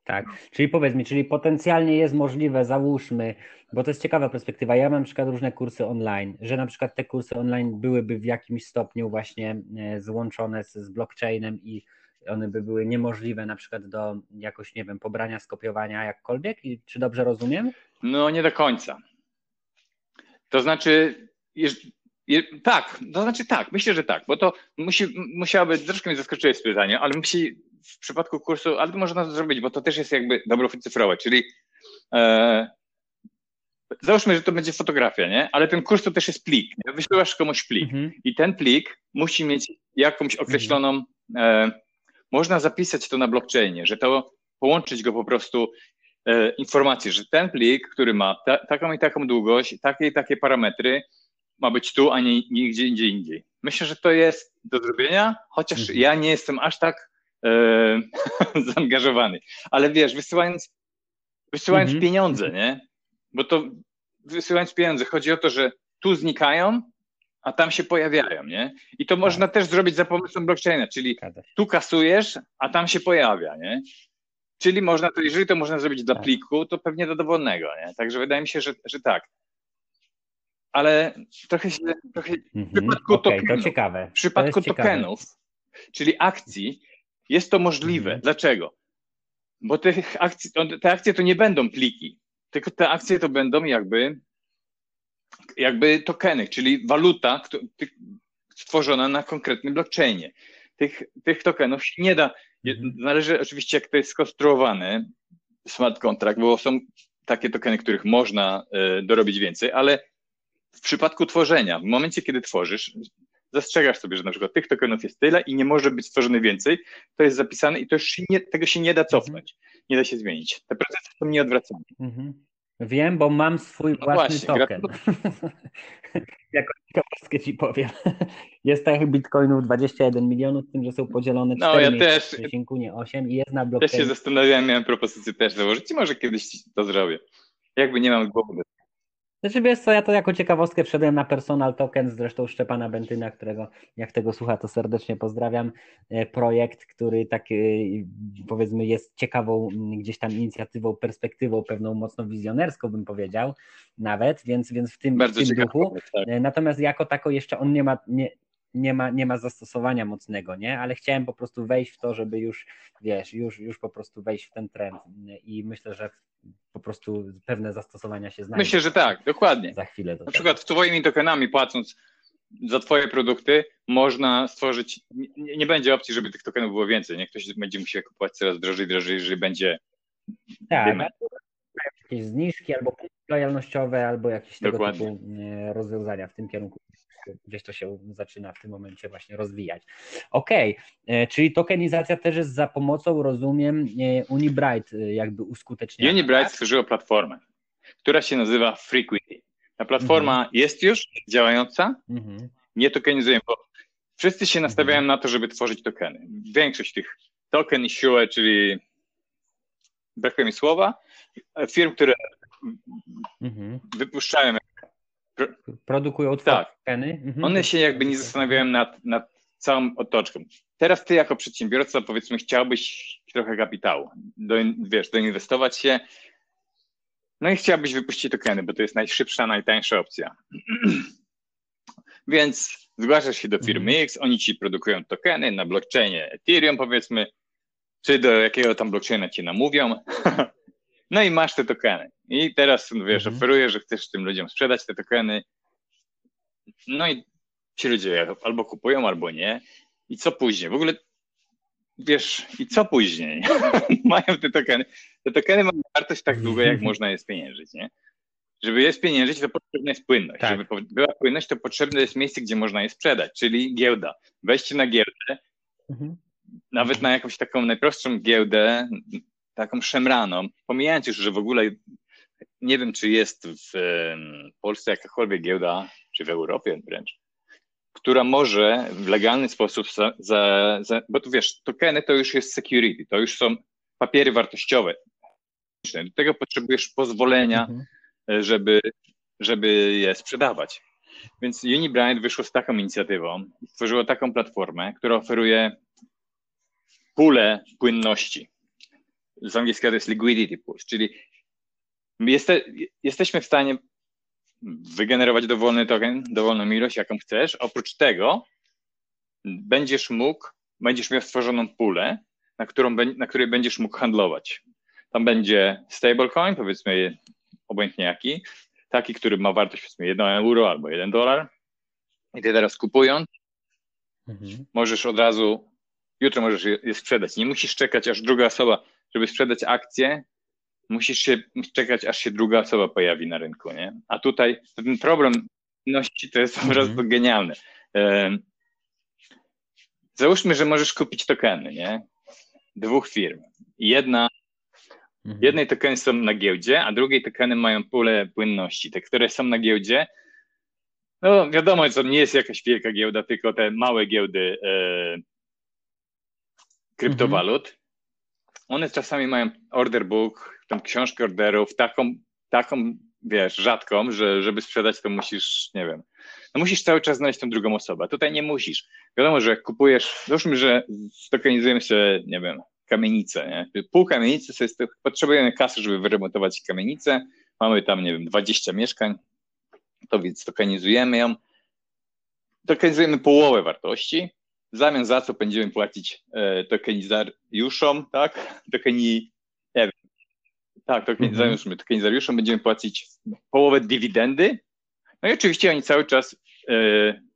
Tak, czyli powiedz mi, czyli potencjalnie jest możliwe, załóżmy, bo to jest ciekawa perspektywa. Ja mam na przykład różne kursy online, że na przykład te kursy online byłyby w jakimś stopniu właśnie e, złączone z, z blockchainem i one by były niemożliwe na przykład do jakoś, nie wiem, pobrania, skopiowania jakkolwiek? I czy dobrze rozumiem? No nie do końca. To znaczy, tak, to znaczy tak, myślę, że tak, bo to musi, musiałoby, troszkę mnie zaskoczyłeś pytanie, ale musi w przypadku kursu, ale to można to zrobić, bo to też jest jakby dobro cyfrowe, czyli e, załóżmy, że to będzie fotografia, nie? Ale ten kurs to też jest plik. Nie? Wysyłasz komuś plik mhm. i ten plik musi mieć jakąś określoną, e, można zapisać to na blockchainie, że to połączyć go po prostu e, że ten plik, który ma ta, taką i taką długość, takie i takie parametry, ma być tu, a nie nigdzie indziej indziej. Myślę, że to jest do zrobienia, chociaż mhm. ja nie jestem aż tak e, zaangażowany. Ale wiesz, wysyłając, wysyłając mhm. pieniądze, nie? Bo to wysyłając pieniądze, chodzi o to, że tu znikają, a tam się pojawiają, nie? I to tak. można też zrobić za pomocą blockchaina, czyli tu kasujesz, a tam się pojawia, nie? Czyli można to, jeżeli to można zrobić dla tak. pliku, to pewnie do dowolnego, nie? Także wydaje mi się, że, że tak ale trochę się, trochę w mhm. przypadku okay, tokenów, to ciekawe. W przypadku tokenów, ciekawe. czyli akcji, jest to możliwe. Mhm. Dlaczego? Bo tych akcji, te akcje to nie będą pliki, tylko te akcje to będą jakby, jakby tokeny, czyli waluta stworzona na konkretnym blockchainie. Tych, tych tokenów się nie da, mhm. należy oczywiście jak to jest skonstruowane, smart contract, bo są takie tokeny, których można y, dorobić więcej, ale w przypadku tworzenia, w momencie, kiedy tworzysz, zastrzegasz sobie, że na przykład tych tokenów jest tyle i nie może być stworzone więcej, to jest zapisane i to już nie, tego się nie da cofnąć, nie da się zmienić. Te procesy są nieodwracalne. Mhm. Wiem, bo mam swój no własny właśnie, token. jako ciekawostkę ci powiem. Jest takich bitcoinów 21 milionów, z tym, że są podzielone 4 no, ja też, nie 8 i jest na blockchain. Też się zastanawiałem, miałem propozycję też założyć i może kiedyś to zrobię. Jakby nie mam głowy znaczy wiesz co, ja to jako ciekawostkę wszedłem na personal token, zresztą Szczepana Bentyna, którego jak tego słucha, to serdecznie pozdrawiam. E, projekt, który tak e, powiedzmy jest ciekawą gdzieś tam inicjatywą, perspektywą pewną mocno wizjonerską bym powiedział nawet, więc, więc w tym, w tym duchu. Tak. E, natomiast jako tako jeszcze on nie ma, nie, nie ma, nie ma zastosowania mocnego, nie? Ale chciałem po prostu wejść w to, żeby już, wiesz, już, już po prostu wejść w ten trend i myślę, że po prostu pewne zastosowania się znajdą. Myślę, że tak, dokładnie. Za chwilę. Na przykład twoimi tokenami płacąc za twoje produkty można stworzyć, nie, nie, będzie opcji, żeby tych tokenów było więcej, nie? Ktoś będzie musiał kupować coraz drożej, drożej, jeżeli będzie tak, jakieś zniżki albo lojalnościowe, albo jakieś Dokładnie. tego typu e, rozwiązania w tym kierunku gdzieś to się zaczyna w tym momencie właśnie rozwijać. Okej, okay. E, czyli tokenizacja też jest za pomocą, rozumiem, e, Unibright e, jakby uskuteczniana. Unibright tak? stworzyło platformę, która się nazywa Frequity. Ta platforma mhm. jest już działająca, mhm. nie tokenizujemy, bo wszyscy się nastawiają mhm. na to, żeby tworzyć tokeny. Większość tych token issue, czyli brakuje mi słowa, firm, które mhm. wypuszczają Produkują tak. Mhm. One się jakby nie zastanawiają nad, nad całą otoczką. Teraz ty jako przedsiębiorca powiedzmy chciałbyś trochę kapitału, do, wiesz, doinwestować się, no i chciałbyś wypuścić tokeny, bo to jest najszybsza, najtańsza opcja. Więc zgłaszasz się do firmy mhm. X, oni ci produkują tokeny na blockchainie Ethereum powiedzmy, czy do jakiego tam blockchaina ci namówią. No i masz te tokeny. I teraz, wiesz, mhm. oferujesz, że chcesz tym ludziom sprzedać te tokeny. No i ci ludzie albo kupują, albo nie. I co później? W ogóle, wiesz, i co później? mają te tokeny. Te tokeny mają wartość tak długo, jak można je spieniężyć, nie? Żeby je spieniężyć, to potrzebna jest płynność. Tak. Żeby była płynność, to potrzebne jest miejsce, gdzie można je sprzedać, czyli giełda. Wejście na giełdę, mhm. nawet na jakąś taką najprostszą giełdę, taką szemraną, pomijając już, że w ogóle nie wiem, czy jest w Polsce jakakolwiek giełda, czy w Europie wręcz, która może w legalny sposób, za, za, za, bo tu wiesz, tokeny to już jest security, to już są papiery wartościowe. Do tego potrzebujesz pozwolenia, mhm. żeby, żeby je sprzedawać. Więc Unibright wyszło z taką inicjatywą, stworzyło taką platformę, która oferuje pulę płynności. Z angielskiego to jest liquidity pools, czyli jeste, jesteśmy w stanie wygenerować dowolny token, dowolną ilość, jaką chcesz. Oprócz tego będziesz mógł, będziesz miał stworzoną pulę, na, którą, na której będziesz mógł handlować. Tam będzie stablecoin, powiedzmy obojętnie jaki, taki, który ma wartość powiedzmy 1 euro albo 1 dolar. I ty teraz kupując, mhm. możesz od razu, jutro możesz je, je sprzedać. Nie musisz czekać, aż druga osoba, żeby sprzedać akcję, musisz się czekać, aż się druga osoba pojawi na rynku, nie? A tutaj ten problem płynności to jest po prostu mm -hmm. genialne. Załóżmy, że możesz kupić tokeny, nie? Dwóch firm. Jedna, mhm. jednej tokeny są na giełdzie, a drugiej tokeny mają pulę płynności. Te, które są na giełdzie, no wiadomo, to nie jest jakaś wielka giełda, tylko te małe giełdy e, kryptowalut. Mhm. One czasami mają order book, tą książkę orderów, taką, taką, wiesz, rzadką, że żeby sprzedać, to musisz, nie wiem, no musisz cały czas znaleźć tą drugą osobę. Tutaj nie musisz. Wiadomo, że kupujesz, załóżmy, że stokenizujemy się, nie wiem, kamienicę, nie? Pół kamienicy, jest, potrzebujemy kasy, żeby wyremontować kamienicę, mamy tam, nie wiem, 20 mieszkań, to więc tokenizujemy ją, tokenizujemy połowę wartości, w zamian za co będziemy płacić e, tokenizariuszom, tak? Tokeni, nie wiem, tak, tokenizariuszom, mhm. tokenizariuszom będziemy płacić połowę dywidendy. No i oczywiście oni cały czas, e,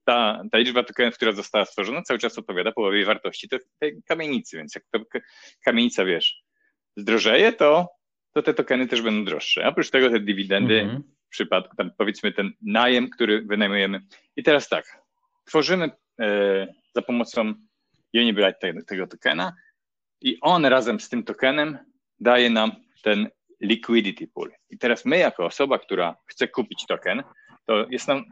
ta, ta liczba tokenów, która została stworzona, cały czas odpowiada połowie wartości tej kamienicy, więc jak to kamienica, wiesz, zdrożeje, to, to te tokeny też będą droższe. Oprócz tego te dywidendy, mhm. w przypadku, tam powiedzmy ten najem, który wynajmujemy. I teraz tak, tworzymy e, za pomocą Unibright tego, tego tokena i on razem z tym tokenem daje nam ten liquidity pool. I teraz my, jako osoba, która chce kupić token, to jest nam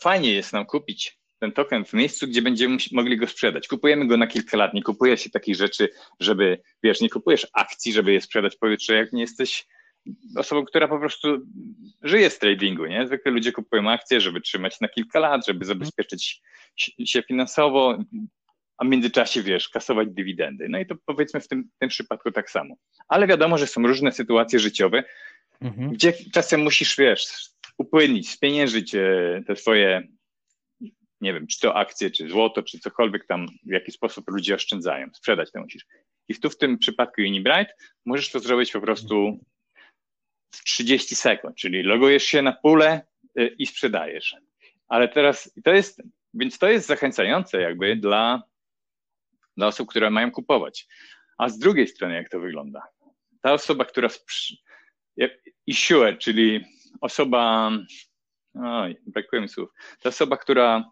fajnie jest nam kupić ten token w miejscu, gdzie będziemy mogli go sprzedać. Kupujemy go na kilka lat, nie kupuje się takich rzeczy, żeby, wiesz, nie kupujesz akcji, żeby je sprzedać pojutrze, jak nie jesteś osobą, która po prostu żyje z tradingu, nie? Zwykle ludzie kupują akcje, żeby trzymać na kilka lat, żeby zabezpieczyć się finansowo, a w międzyczasie, wiesz, kasować dywidendy. No i to powiedzmy w tym, w tym przypadku tak samo. Ale wiadomo, że są różne sytuacje życiowe, mhm. gdzie czasem musisz, wiesz, upłynnić, spieniężyć e, te swoje, nie wiem, czy to akcje, czy złoto, czy cokolwiek tam, w jaki sposób ludzie oszczędzają. Sprzedać to musisz. I tu w tym przypadku Unibright możesz to zrobić po prostu w 30 sekund, czyli logujesz się na pulę e, i sprzedajesz. Ale teraz to jest, więc to jest zachęcające jakby dla dla osób, które mają kupować. A z drugiej strony, jak to wygląda? Ta osoba, która issuer, czyli osoba, oj, brakuje mi słów, ta osoba, która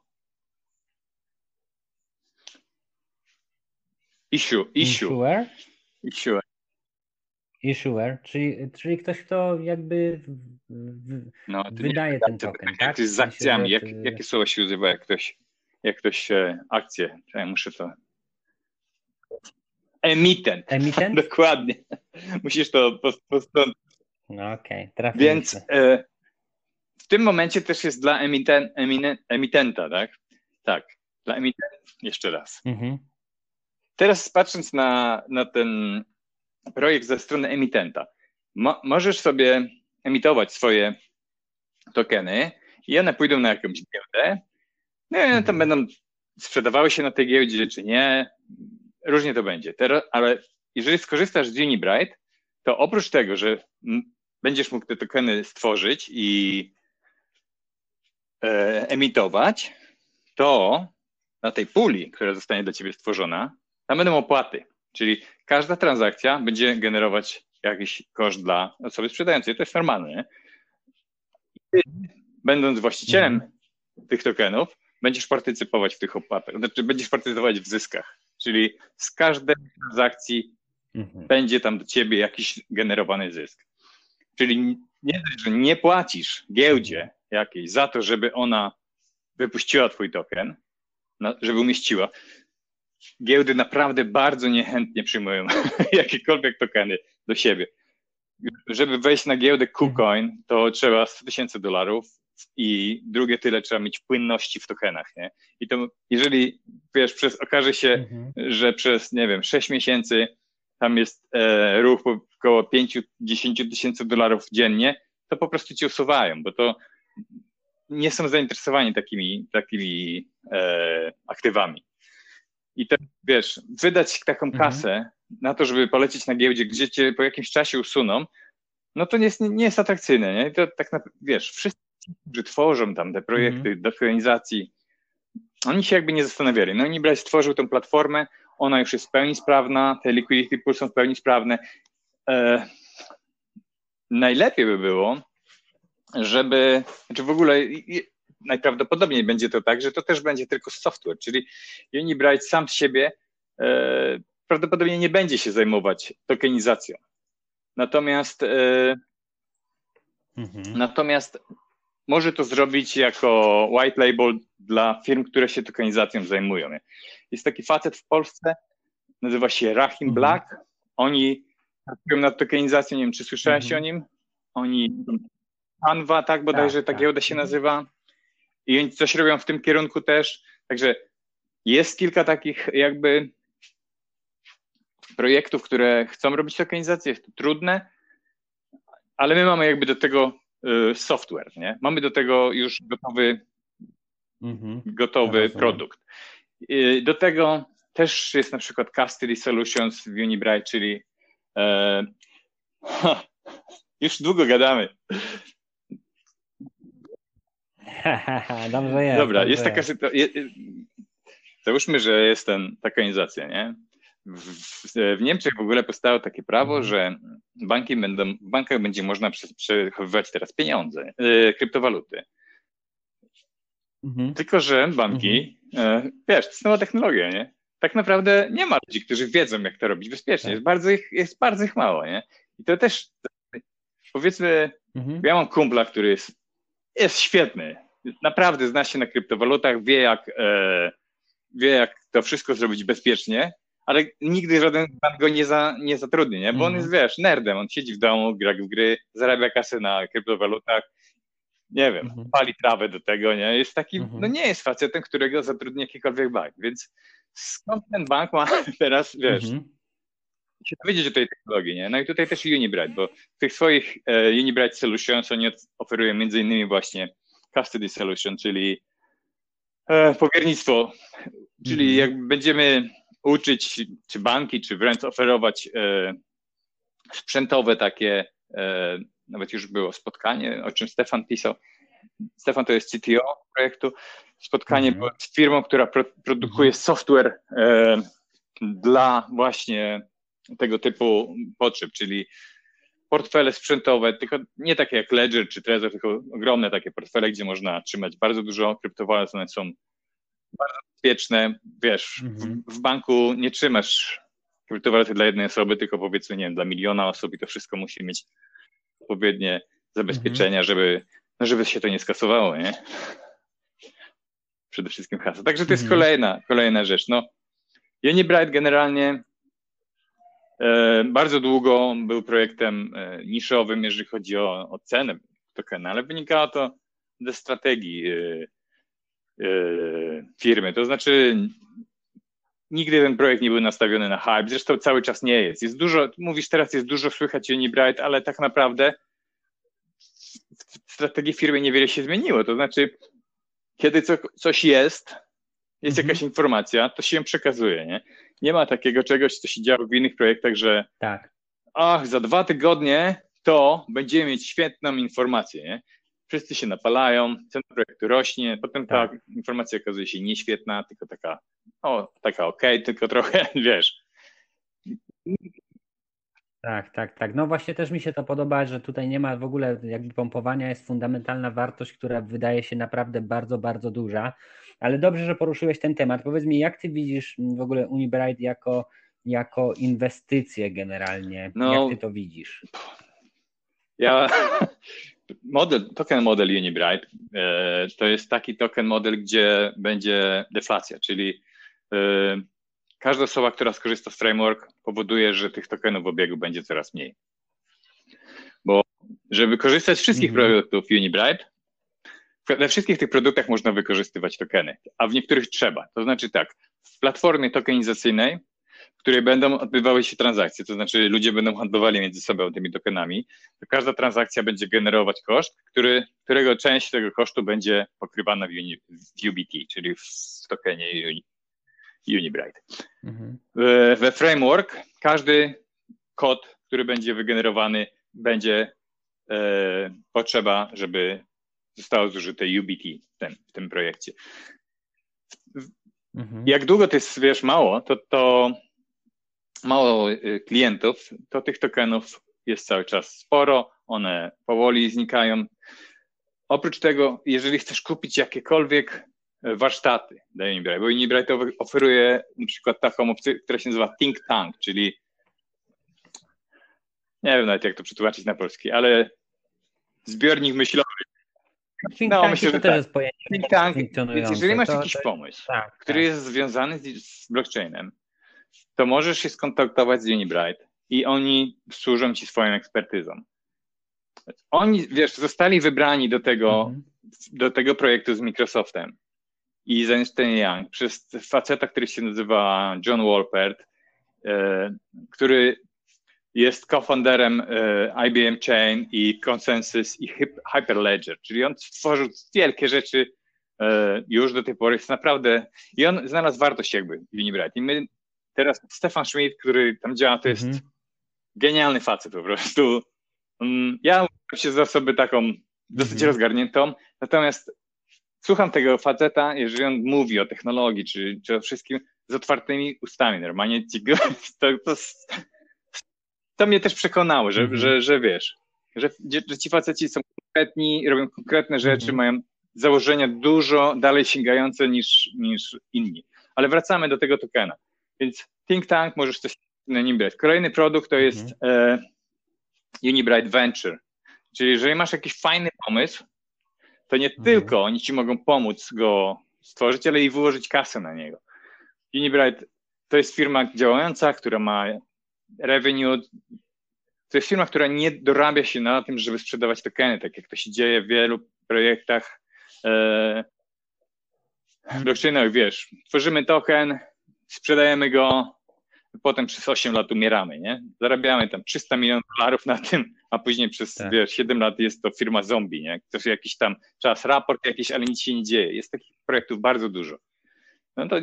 issue, issue. Issuer? Issuer. Issuer, czyli, czyli ktoś, kto jakby no, wydaje ten token, tak? Jak z akcjami, jak, jakie słowa się używa, jak ktoś, jak ktoś e, akcje, ja muszę to Emitent. Emitent? Dokładnie. Musisz to postąpić. No okej, okay. Więc e, w tym momencie też jest dla emiten, eminen, emitenta, tak? Tak, dla emitenta. Jeszcze raz. Mhm. Teraz patrząc na, na ten projekt ze strony emitenta, mo, możesz sobie emitować swoje tokeny i one pójdą na jakąś giełdę. No i one tam mhm. będą sprzedawały się na tej giełdzie, czy nie różnie to będzie. Teraz, ale jeżeli skorzystasz z Unibright, to oprócz tego, że będziesz mógł te tokeny stworzyć i e, emitować, to na tej puli, która zostanie dla ciebie stworzona, tam będą opłaty. Czyli każda transakcja będzie generować jakiś koszt dla osoby sprzedającej. To jest normalne. będąc właścicielem mhm. tych tokenów, będziesz partycypować w tych opłatach, znaczy będziesz partycypować w zyskach. Czyli z każdej transakcji mhm. będzie tam do ciebie jakiś generowany zysk. Czyli nie, że nie płacisz giełdzie jakiejś za to, żeby ona wypuściła twój token, żeby umieściła. Giełdy naprawdę bardzo niechętnie przyjmują jakiekolwiek tokeny do siebie. Żeby wejść na giełdę KuCoin, to trzeba 100 tysięcy dolarów i drugie tyle trzeba mieć płynności w tokenach, nie? I to jeżeli, wiesz, przez, okaże się, mhm. że przez, nie wiem, 6 miesięcy tam jest e, ruch około 5-10 tysięcy dolarów dziennie, to po prostu ci usuwają, bo to nie są zainteresowani takimi, takimi e, aktywami. I to, wiesz, wydać taką mhm. kasę na to, żeby polecieć na giełdzie, gdzie cię po jakimś czasie usuną, no to nie jest, nie jest atrakcyjne, nie? to tak naprawdę, wiesz, wszyscy, którzy tworzą tam te projekty do organizacji, oni się jakby nie zastanawiali. No Unibright stworzył tę platformę, ona już jest w pełni sprawna, te liquidity pool są w pełni sprawne. E, najlepiej by było, żeby, znaczy w ogóle najprawdopodobniej będzie to tak, że to też będzie tylko software, czyli Unibright sam z siebie e, prawdopodobnie nie będzie się zajmować tokenizacją. Natomiast e, mhm. natomiast może to zrobić jako white label dla firm, które się tokenizacją zajmują. Jest taki facet w Polsce, nazywa się Rahim mhm. Black. Oni pracują nad tokenizacją, nie wiem, czy słyszałeś mhm. o nim? Oni Canva, tak bodajże tak, ta tak. giełda się mhm. nazywa. I oni coś robią w tym kierunku też. Także jest kilka takich jakby projektów, które chcą robić tokenizację, jest to trudne, ale my mamy jakby do tego software, nie? Mamy do tego już gotowy, mhm. gotowy ja produkt. Do tego też jest na przykład Custody Solutions w Unibright, czyli e, ha, już długo gadamy. dobrze jest. Dobra, dobrze jest taka sytuacja. Załóżmy, że jest ten, taka organizacja, nie? W, w, Niemczech w ogóle powstało takie prawo, mhm. że banki będą, w bankach będzie można przechowywać teraz pieniądze, yy, kryptowaluty. Mhm. Tylko, że banki, mhm. yy, wiesz, to jest nowa technologia, nie? Tak naprawdę nie ma ludzi, którzy wiedzą, jak to robić bezpiecznie. Tak. Jest, bardzo ich, jest bardzo ich mało, nie? I to też, powiedzmy, mhm. ja mam kumpla, który jest, jest świetny, naprawdę zna się na kryptowalutach, wie jak, e, wie jak to wszystko zrobić bezpiecznie, ale nigdy żaden bank go nie, za, nie zatrudni, nie? bo on mhm. jest, wiesz, nerdem, on siedzi w domu, gra w gry, zarabia kasę na kryptowalutach, nie wiem, mhm. pali trawę do tego, nie? Jest taki, mhm. no nie jest facetem, którego zatrudni jakikolwiek bank, więc skąd ten bank ma teraz, wiesz, mhm. się dowiedzieć o tej technologii, nie? No i tutaj też Unibright, bo w tych swoich e, Unibright Solutions oni oferują między innymi właśnie custody solution, czyli e, powiernictwo, czyli mhm. jak będziemy uczyć, czy banki, czy wręcz oferować e, sprzętowe takie, e, nawet już było spotkanie, o czym Stefan pisał. Stefan to jest CTO projektu. Spotkanie mhm. z firmą, która pro, produkuje mhm. software e, dla właśnie tego typu potrzeb, czyli portfele sprzętowe, tylko nie takie jak Ledger czy Trezor, tylko ogromne takie portfele, gdzie można trzymać bardzo dużo kryptowalut, one są bardzo bezpieczne. Wiesz, mhm. w, w, banku nie trzymasz kryptowaluty dla jednej osoby, tylko powiedzmy, nie wiem, dla miliona osób i to wszystko musi mieć odpowiednie zabezpieczenia, mhm. żeby, no żeby się to nie skasowało, nie? Przede wszystkim hasło. Także to jest mhm. kolejna, kolejna rzecz. No, Unibright generalnie E, bardzo długo był projektem e, niszowym, jeżeli chodzi o, o cenę tokena, ale wynikało to ze strategii e, firmy. To znaczy, nigdy ten projekt nie był nastawiony na hype, zresztą cały czas nie jest. Jest dużo, mówisz teraz, jest dużo słychać Unibright, ale tak naprawdę w strategii firmy niewiele się zmieniło. To znaczy, kiedy co, coś jest, jest mhm. jakaś informacja, to się ją przekazuje, nie? Nie ma takiego czegoś, co się działo w innych projektach, że tak. ach, za dwa tygodnie to będziemy mieć świetną informację, nie? Wszyscy się napalają, cena projektu rośnie, potem ta tak. informacja okazuje się nieświetna, tylko taka, o, taka okej, okay, tylko trochę, wiesz. Tak, tak, tak. No właśnie też mi się to podoba, że tutaj nie ma w ogóle jakby pompowania, jest fundamentalna wartość, która wydaje się naprawdę bardzo, bardzo duża. Ale dobrze, że poruszyłeś ten temat. Powiedz mi, jak ty widzisz w ogóle Unibright jako, jako inwestycję generalnie? No, jak ty to widzisz? Ja model, token model Unibright e, to jest taki token model, gdzie będzie deflacja, czyli e, każda osoba, która skorzysta z framework, powoduje, że tych tokenów w obiegu będzie coraz mniej. Bo żeby korzystać z wszystkich -hmm. produktów Unibright, we wszystkich tych produktach można wykorzystywać tokeny, a w niektórych trzeba. To znaczy tak, w platformie tokenizacyjnej, w której będą odbywały się transakcje, to znaczy ludzie będą handlowali między sobą tymi tokenami, to każda transakcja będzie generować koszt, który, którego część tego kosztu będzie pokrywana w, uni, w UBT, czyli w tokenie uni, Unibright. Mhm. We, we framework każdy kod, który będzie wygenerowany, będzie e, potrzeba, żeby zostało zużyte UBT w tym, w tym projekcie. Mhm. Jak długo to jest, wiesz, mało, to, to mało y, klientów, to tych tokenów jest cały czas sporo, one powoli znikają. Oprócz tego, jeżeli chcesz kupić jakiekolwiek e, warsztaty dla Unibright, bo Unibright oferuje na przykład taką opcję, która się nazywa Think Tank, czyli nie wiem nawet jak to przetłumaczyć na polski, ale zbiornik myślowy, Think no, myślę, że to też tak. jest pojęcie Think tank, więc jeżeli masz to, jakiś to, pomysł, tak, który tak. jest związany z, z blockchainem, to możesz się skontaktować z Unibright i oni służą ci swoją ekspertyzą. Oni, wiesz, zostali wybrani do tego, mhm. do tego projektu z Microsoftem i z Ernst Young przez faceta, który się nazywa John Walpert, e, który jest co-founderem e, IBM Chain i Consensus i Hyperledger, czyli on stworzył wielkie rzeczy e, już do tej pory. Jest naprawdę, i on znalazł wartość jakby w Unibright. I my teraz, Stefan Schmidt, który tam działa, to jest -hmm. genialny facet po prostu. Mm, ja się za osobę taką dosyć -hmm. rozgarniętą, natomiast słucham tego faceta, jeżeli on mówi o technologii czy, czy o wszystkim z otwartymi ustami, normalnie to, to to mnie też przekonało, że, mhm. że, że wiesz, że, że ci faceci są konkretni, robią konkretne rzeczy, mhm. mają założenia dużo dalej sięgające niż, niż inni. Ale wracamy do tego tokena. Więc Think Tank możesz coś na nim brać. Kolejny produkt to jest mhm. e, Unibright Venture. Czyli jeżeli masz jakiś fajny pomysł, to nie mhm. tylko oni ci mogą pomóc go stworzyć, ale i wyłożyć kasę na niego. Unibright to jest firma działająca, która ma revenue to jest firma, która nie dorabia się na tym, żeby sprzedawać tokeny, tak jak to się dzieje w wielu projektach e, blockchainowych, wiesz, tworzymy token, sprzedajemy go, potem przez 8 lat umieramy, nie? Zarabiamy tam 300 milionów dolarów na tym, a później przez, tak. wiesz, 7 lat jest to firma zombie, nie? Ktoś jakiś tam czas, raport jakiś, ale nic się nie dzieje. Jest takich projektów bardzo dużo. No to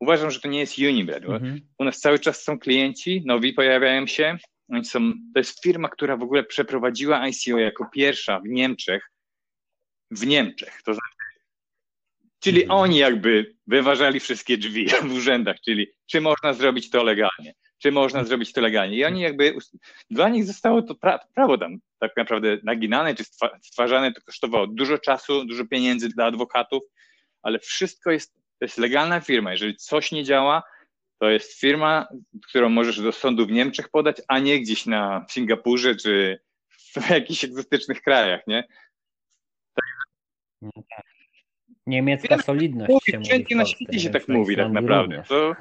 uważam, że to nie jest Unibred. Mhm. U nas cały czas są klienci, nowi pojawiają się. Oni są, to jest firma, która w ogóle przeprowadziła ICO jako pierwsza w Niemczech. W Niemczech, to znaczy, czyli mhm. oni jakby wyważali wszystkie drzwi w urzędach, czyli czy można zrobić to legalnie, czy można zrobić to legalnie. I oni jakby, dla nich zostało to pra, prawo tam tak naprawdę naginane, czy stwarzane, to kosztowało dużo czasu, dużo pieniędzy dla adwokatów, ale wszystko jest to jest legalna firma. Jeżeli coś nie działa, to jest firma, którą możesz do sądu w Niemczech podać, a nie gdzieś na Singapurze czy w jakichś egzotycznych krajach, nie? No tak. Niemiecka Wiem, solidność mówi, się mówi na świecie się tak mówi tak naprawdę. To,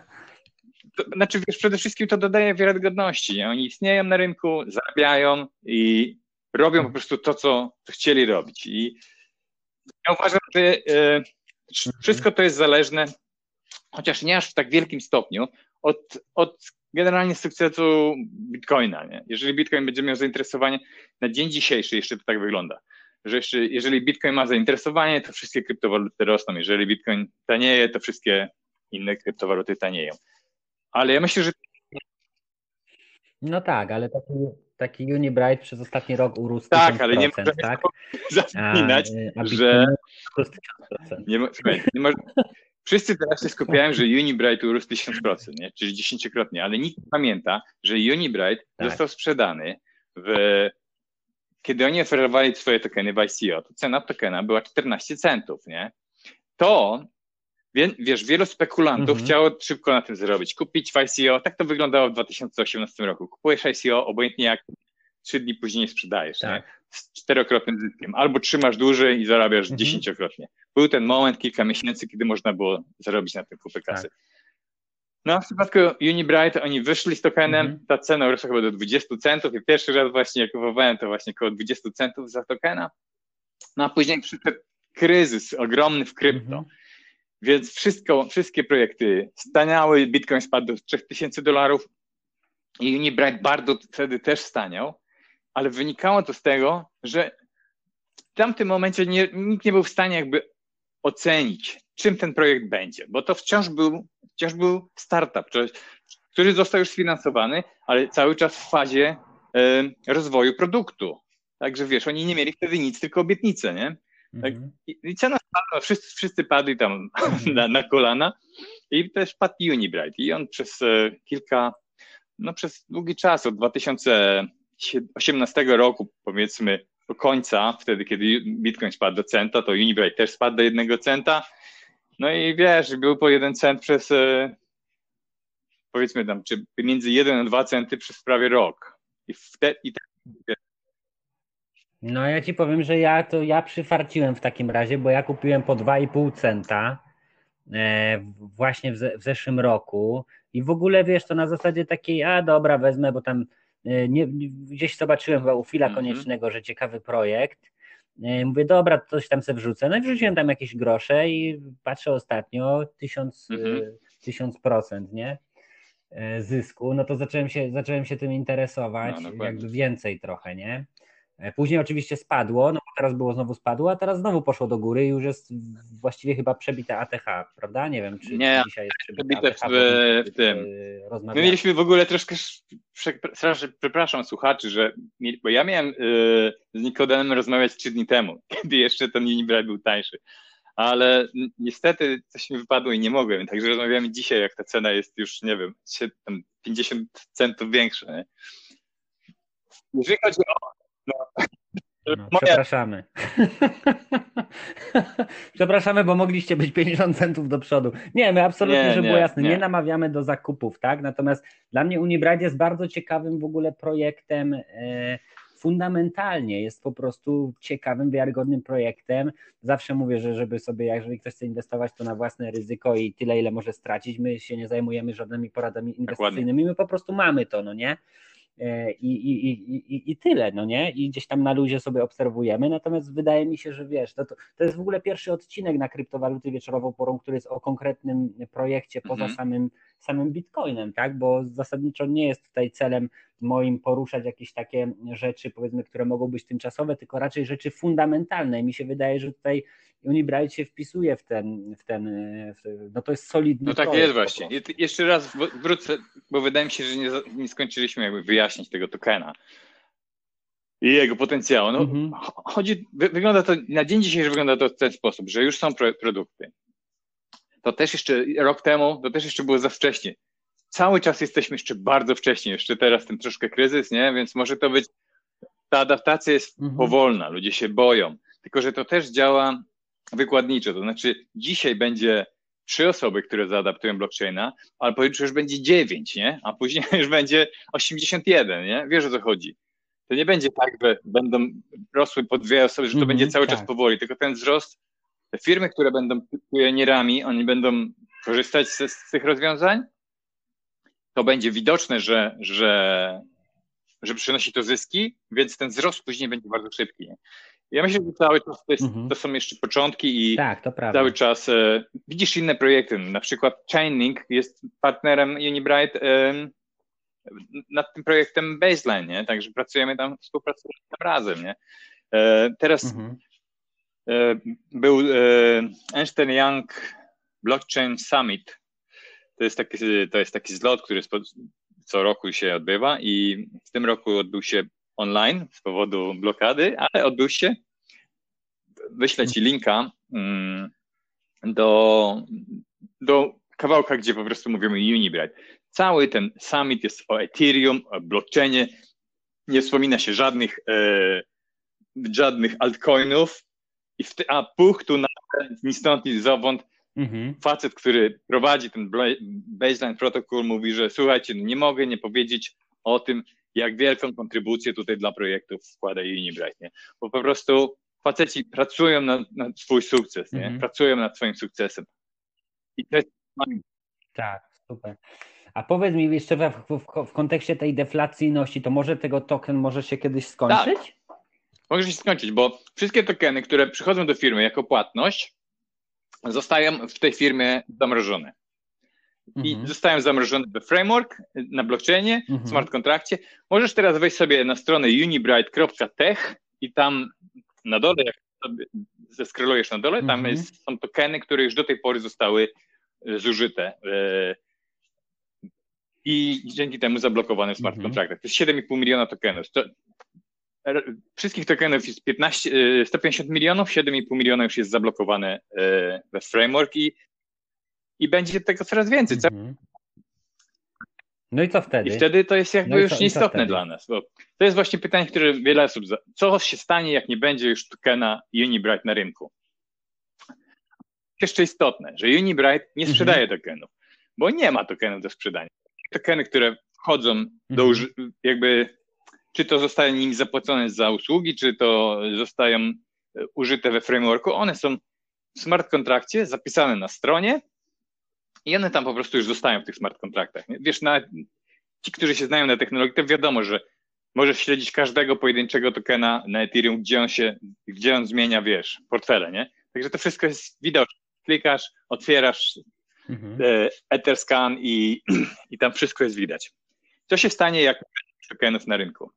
to, znaczy wiesz, przede wszystkim to dodaje wiarygodności. Nie? Oni istnieją na rynku, zarabiają i robią po prostu to, co, chcieli robić. I ja uważam, że e, wszystko to jest zależne, chociaż nie aż w tak wielkim stopniu, od, od generalnie sukcesu Bitcoina. Nie? Jeżeli Bitcoin będzie miał zainteresowanie, na dzień dzisiejszy jeszcze to tak wygląda, że jeszcze, jeżeli Bitcoin ma zainteresowanie, to wszystkie kryptowaluty rosną. Jeżeli Bitcoin tanieje, to wszystkie inne kryptowaluty tanieją. Ale ja myślę, że. No tak, ale taki, taki Unibright przez ostatni rok urósł. Tak, ale nie możemy tak? zapominać, a, a że. Nie, słuchaj, nie Wszyscy teraz się skupiają, że Unibright urósł 1000%, nie? czyli dziesięciokrotnie, ale nikt nie pamięta, że Unibright tak. został sprzedany w kiedy oni oferowali swoje tokeny w ICO, to cena tokena była 14 centów, nie? To, wiesz, wielu spekulantów mhm. chciało szybko na tym zrobić, kupić w ICO, tak to wyglądało w 2018 roku. Kupujesz ICO, obojętnie jak trzy dni później nie sprzedajesz, tak. nie? Z czterokrotnym zyskiem. Albo trzymasz dłużej i zarabiasz mhm. dziesięciokrotnie. Był ten moment, kilka miesięcy, kiedy można było zarobić na tym kupę kasy. Tak. No, w przypadku Unibright oni wyszli z tokenem, mm -hmm. ta cena urosła chyba do 20 centów i pierwszy raz właśnie jak kupowałem to właśnie około 20 centów za tokena. No a później przyszedł kryzys ogromny w krypto. Mm -hmm. Więc wszystko, wszystkie projekty staniały, Bitcoin spadł do 3000 dolarów i Unibright bardzo wtedy też staniał, ale wynikało to z tego, że w tamtym momencie nie, nikt nie był w stanie jakby ocenić, czym ten projekt będzie, bo to wciąż był, wciąż był startup, który został już sfinansowany, ale cały czas w fazie rozwoju produktu. Także wiesz, oni nie mieli wtedy nic, tylko obietnice, nie? Tak, mhm. i, cena spadła, wszyscy, wszyscy padli tam na, na, kolana i też padł Unibright i on przez e, kilka, no przez długi czas, od 2018 roku powiedzmy do końca, wtedy kiedy Bitcoin spadł do centa, to Unibright też spadł do jednego centa, no i wiesz, był po jeden cent przez e, powiedzmy tam, czy między 1 a 2 centy przez prawie rok. I wtedy i No ja ci powiem, że ja to ja przyfarciłem w takim razie, bo ja kupiłem po 2,5 centa e, właśnie w, w, zeszłym roku i w ogóle wiesz, to na zasadzie takiej, a dobra, wezmę, bo tam e, nie, gdzieś zobaczyłem chyba u Fila mm -hmm. Koniecznego, że ciekawy projekt mówię, dobra, coś tam sobie wrzucę. No i wrzuciłem tam jakieś grosze i patrzę ostatnio, tysiąc, mhm. E, tysiąc procent, nie? E, zysku, no to zacząłem się, zacząłem się tym interesować, no, jakby więcej trochę, nie? E, później oczywiście spadło, no bo teraz było znowu spadło, a teraz znowu poszło do góry i już jest właściwie chyba przebite ATH, prawda? Nie wiem, czy, nie, dzisiaj jest przebite ATH, w, w tym. My mieliśmy w ogóle troszkę, przepraszam słuchaczy, że bo ja miałem y, z Nikodemem rozmawiać trzy dni temu, kiedy jeszcze ten Unibright był tańszy, ale niestety coś mi wypadło i nie mogłem, także rozmawiamy dzisiaj, jak ta cena jest już, nie wiem, 50 centów większa. Nie? Jeżeli chodzi o no. No, przepraszamy. przepraszamy, bo mogliście być 50 centów do przodu. Nie, my absolutnie, nie, żeby było jasne, nie. nie. namawiamy do zakupów, tak? Natomiast dla mnie Unibride jest bardzo ciekawym w ogóle projektem. E, fundamentalnie jest po prostu ciekawym, wiarygodnym projektem. Zawsze mówię, że żeby sobie, jeżeli ktoś chce inwestować, to na własne ryzyko i tyle, ile może stracić. My się nie zajmujemy żadnymi poradami inwestycyjnymi, my po prostu mamy to, no nie? E, i, i, i, i tyle, no nie? I gdzieś tam na luzie sobie obserwujemy, natomiast wydaje mi się, że wiesz, to, to jest w ogóle pierwszy odcinek na kryptowaluty wieczorową porą, który jest o konkretnym projekcie poza mhm. samym, samym Bitcoinem, tak? Bo zasadniczo nie jest tutaj celem moim poruszać jakieś takie rzeczy, powiedzmy, które mogą być tymczasowe, tylko raczej rzeczy fundamentalne. I mi się wydaje, że tutaj Unibright się wpisuje w ten, w ten w, no to jest solidny No tak jest właśnie. Jeszcze raz wrócę, bo wydaje mi się, że nie, nie skończyliśmy jakby wyjaśnić tego tokena i jego potencjału. No, mhm. chodzi, wygląda to, na dzień dzisiejszy wygląda to w ten sposób, że już są pro, produkty. To też jeszcze rok temu, to też jeszcze było za wcześnie. Cały czas jesteśmy jeszcze bardzo wcześnie, jeszcze teraz ten troszkę kryzys, nie? Więc może to być, ta adaptacja jest mhm. powolna, ludzie się boją. Tylko, że to też działa wykładniczo. To znaczy, dzisiaj będzie trzy osoby, które zaadaptują blockchaina, ale pojutrze już będzie dziewięć, nie? A później już będzie 81, nie? Wiesz o co chodzi. To nie będzie tak, że będą rosły po dwie osoby, że to mm, będzie cały tak. czas powoli, tylko ten wzrost, te firmy, które będą pionierami, oni będą korzystać z, z tych rozwiązań, to będzie widoczne, że, że, że przynosi to zyski, więc ten wzrost później będzie bardzo szybki. Ja myślę, że cały czas to, jest, mhm. to są jeszcze początki i tak, cały czas e, widzisz inne projekty. Na przykład Chainlink jest partnerem Unibright e, nad tym projektem Baseline, nie? Także pracujemy tam, współpracujemy tam razem, nie? E, teraz mhm. E, był e, Einstein Young Blockchain Summit. To jest taki, to jest taki zlot, który co roku się odbywa i w tym roku odbył się online z powodu blokady, ale odbył się. Wyślę Ci linka mm, do, do kawałka, gdzie po prostu mówimy Unibright. Cały ten summit jest o Ethereum, o blockchainie, nie wspomina się żadnych, e, żadnych altcoinów, i w a puch tu na, ni stąd, ni zowąd, mhm. facet, który prowadzi ten baseline protokół, mówi, że słuchajcie, no nie mogę nie powiedzieć o tym, jak wielką kontrybucję tutaj dla projektów wkłada Unibright, nie? Bo po prostu faceci pracują na, na swój sukces, nie? Mhm. Pracują nad swoim sukcesem. I to jest... Tak, super. A powiedz mi jeszcze w, w, w, kontekście tej deflacyjności, to może tego token może się kiedyś skończyć? Tak. Może się skończyć, bo wszystkie tokeny, które przychodzą do firmy jako płatność, zostają w tej firmie zamrożone. I mhm. zostają zamrożone we framework, na blockchainie, mhm. smart kontrakcie. Możesz teraz wejść sobie na stronę unibright.tech i tam na dole, jak sobie zeskrolujesz na dole, tam mhm. jest, są tokeny, które już do tej pory zostały zużyte e, i dzięki temu zablokowane w smart mhm. kontraktach. To jest 7,5 miliona tokenów. To, wszystkich tokenów jest 15, 150 e, milionów, 7,5 miliona już jest zablokowane we framework i, i będzie tego coraz więcej. Mhm. No i co wtedy? I wtedy to jest jakby no już co, nieistotne dla nas. Bo to jest właśnie pytanie, które wiele osób. Co się stanie, jak nie będzie już tokena Unibright na rynku? Jeszcze istotne, że Unibright nie mhm. sprzedaje mhm. tokenów, bo nie ma tokenów do sprzedania. Tokeny, które wchodzą mhm. do jakby, czy to zostaje nim zapłacone za usługi, czy to zostają e, użyte we frameworku, one są w smart kontrakcie zapisane na stronie i one tam po prostu już zostają w tych smart kontraktach. Wiesz, na, ci, którzy się znają na technologii, to wiadomo, że możesz śledzić każdego pojedynczego tokena na Ethereum, gdzie on się, gdzie on zmienia, wiesz, portfele, nie? Także to wszystko jest widoczne. Klikasz, otwierasz mhm. E, Etherscan i, i tam wszystko jest widać. Co się stanie, jak tokenów na rynku?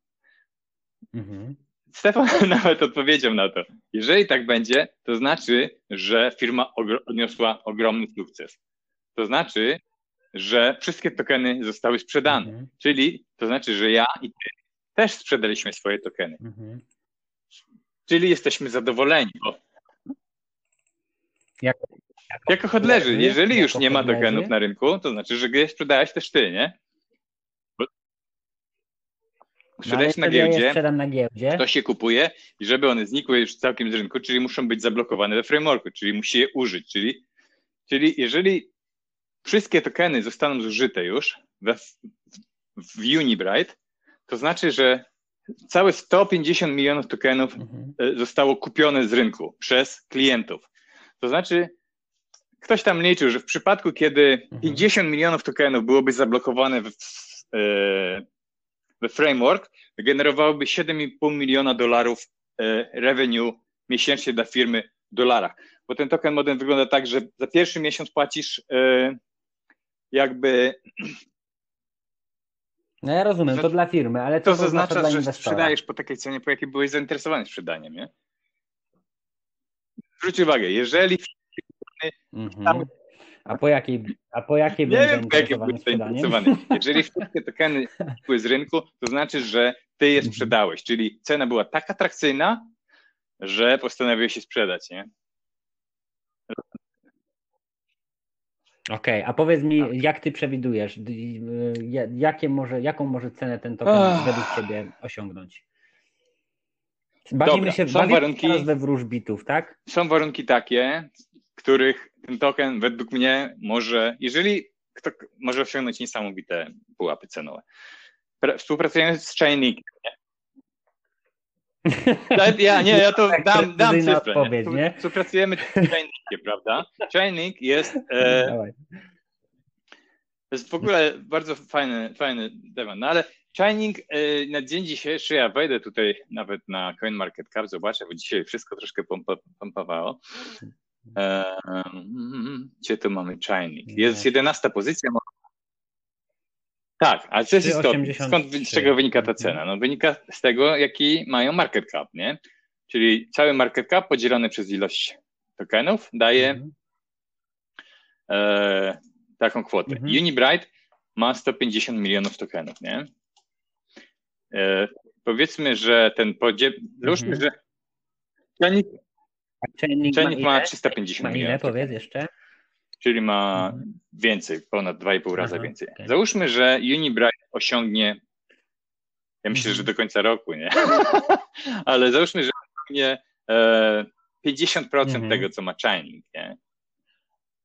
Mhm. Stefan nawet odpowiedział na to. Jeżeli tak będzie, to znaczy, że firma odniosła ogromny sukces. To znaczy, że wszystkie tokeny zostały sprzedane. Mhm. Czyli to znaczy, że ja i ty też sprzedaliśmy swoje tokeny. Mhm. Czyli jesteśmy zadowoleni. Bo... Jako, jako, jako hodlerzy, jeżeli już nie ma tokenów na rynku, to znaczy, że je sprzedałeś też ty, nie? Sprzedajesz no, na, giełdzie, ja na giełdzie, to się kupuje i żeby one znikły już całkiem z rynku, czyli muszą być zablokowane we frameworku, czyli musi je użyć, czyli, czyli jeżeli wszystkie tokeny zostaną zużyte już we, w Unibright, to znaczy, że całe 150 milionów tokenów mhm. E, zostało kupione z rynku przez klientów. To znaczy, ktoś tam liczył, że w przypadku, kiedy 50 mhm. milionów tokenów byłoby zablokowane w, e, we framework, generowałoby 7,5 miliona dolarów e, revenue miesięcznie dla firmy w dolarach. Bo ten token model wygląda tak, że za pierwszy miesiąc płacisz jakby. No ja rozumiem, to dla firmy, ale to, to zaznacza, że sprzedajesz po takiej cenie, po jakiej byłeś zainteresowany sprzedaniem, nie? Zwróć uwagę, jeżeli mhm. A po jakiej, a po jakiej nie wiem, po jakiej byłeś zainteresowany. Jeżeli wszystkie tokeny były z rynku, to znaczy, że ty je mhm. sprzedałeś, czyli cena była tak atrakcyjna, że postanowiłeś się sprzedać, nie? Okej, okay, a powiedz mi, tak. jak ty przewidujesz, y, jakie może, jaką może cenę ten token oh. według ciebie osiągnąć? Bawimy Dobra, się są warunki, teraz we wróżbitów, tak? Są warunki takie, których ten token według mnie może, jeżeli kto może osiągnąć niesamowite pułapy cenowe. Współpracujemy z Chainlink, ja nie, ja to tak, dam, dam cyfrę. Nie? nie? Współpracujemy z Chainlinkiem, prawda? Chainlink jest e, to jest w ogóle bardzo fajny, fajny temat, no ale Chainlink e, na dzień dzisiejszy, ja wejdę tutaj nawet na CoinMarketCap, zobaczę, bo dzisiaj wszystko troszkę pompa, pompawało. Gdzie tu mamy Chainlink? Jest 11 pozycja, tak, ale co jest istotne? Skąd, z czego wynika ta cena? No wynika z tego, jaki mają market cap, nie? Czyli cały market cap podzielony przez ilość tokenów daje mhm. e, taką kwotę. Mhm. Unibright ma 150 milionów tokenów, nie? E, powiedzmy, że ten podział, załóżmy, mhm. że Chainlink, Chainlink ma, ma 350 ma milionów. Ile, powiedz jeszcze? czyli ma mhm. więcej, ponad 2,5 razy więcej. Okay. Załóżmy, że Unibright osiągnie, ja myślę, że mhm. do końca roku, nie? Ale załóżmy, że osiągnie e, 50% mhm. tego, co ma Chainlink, nie?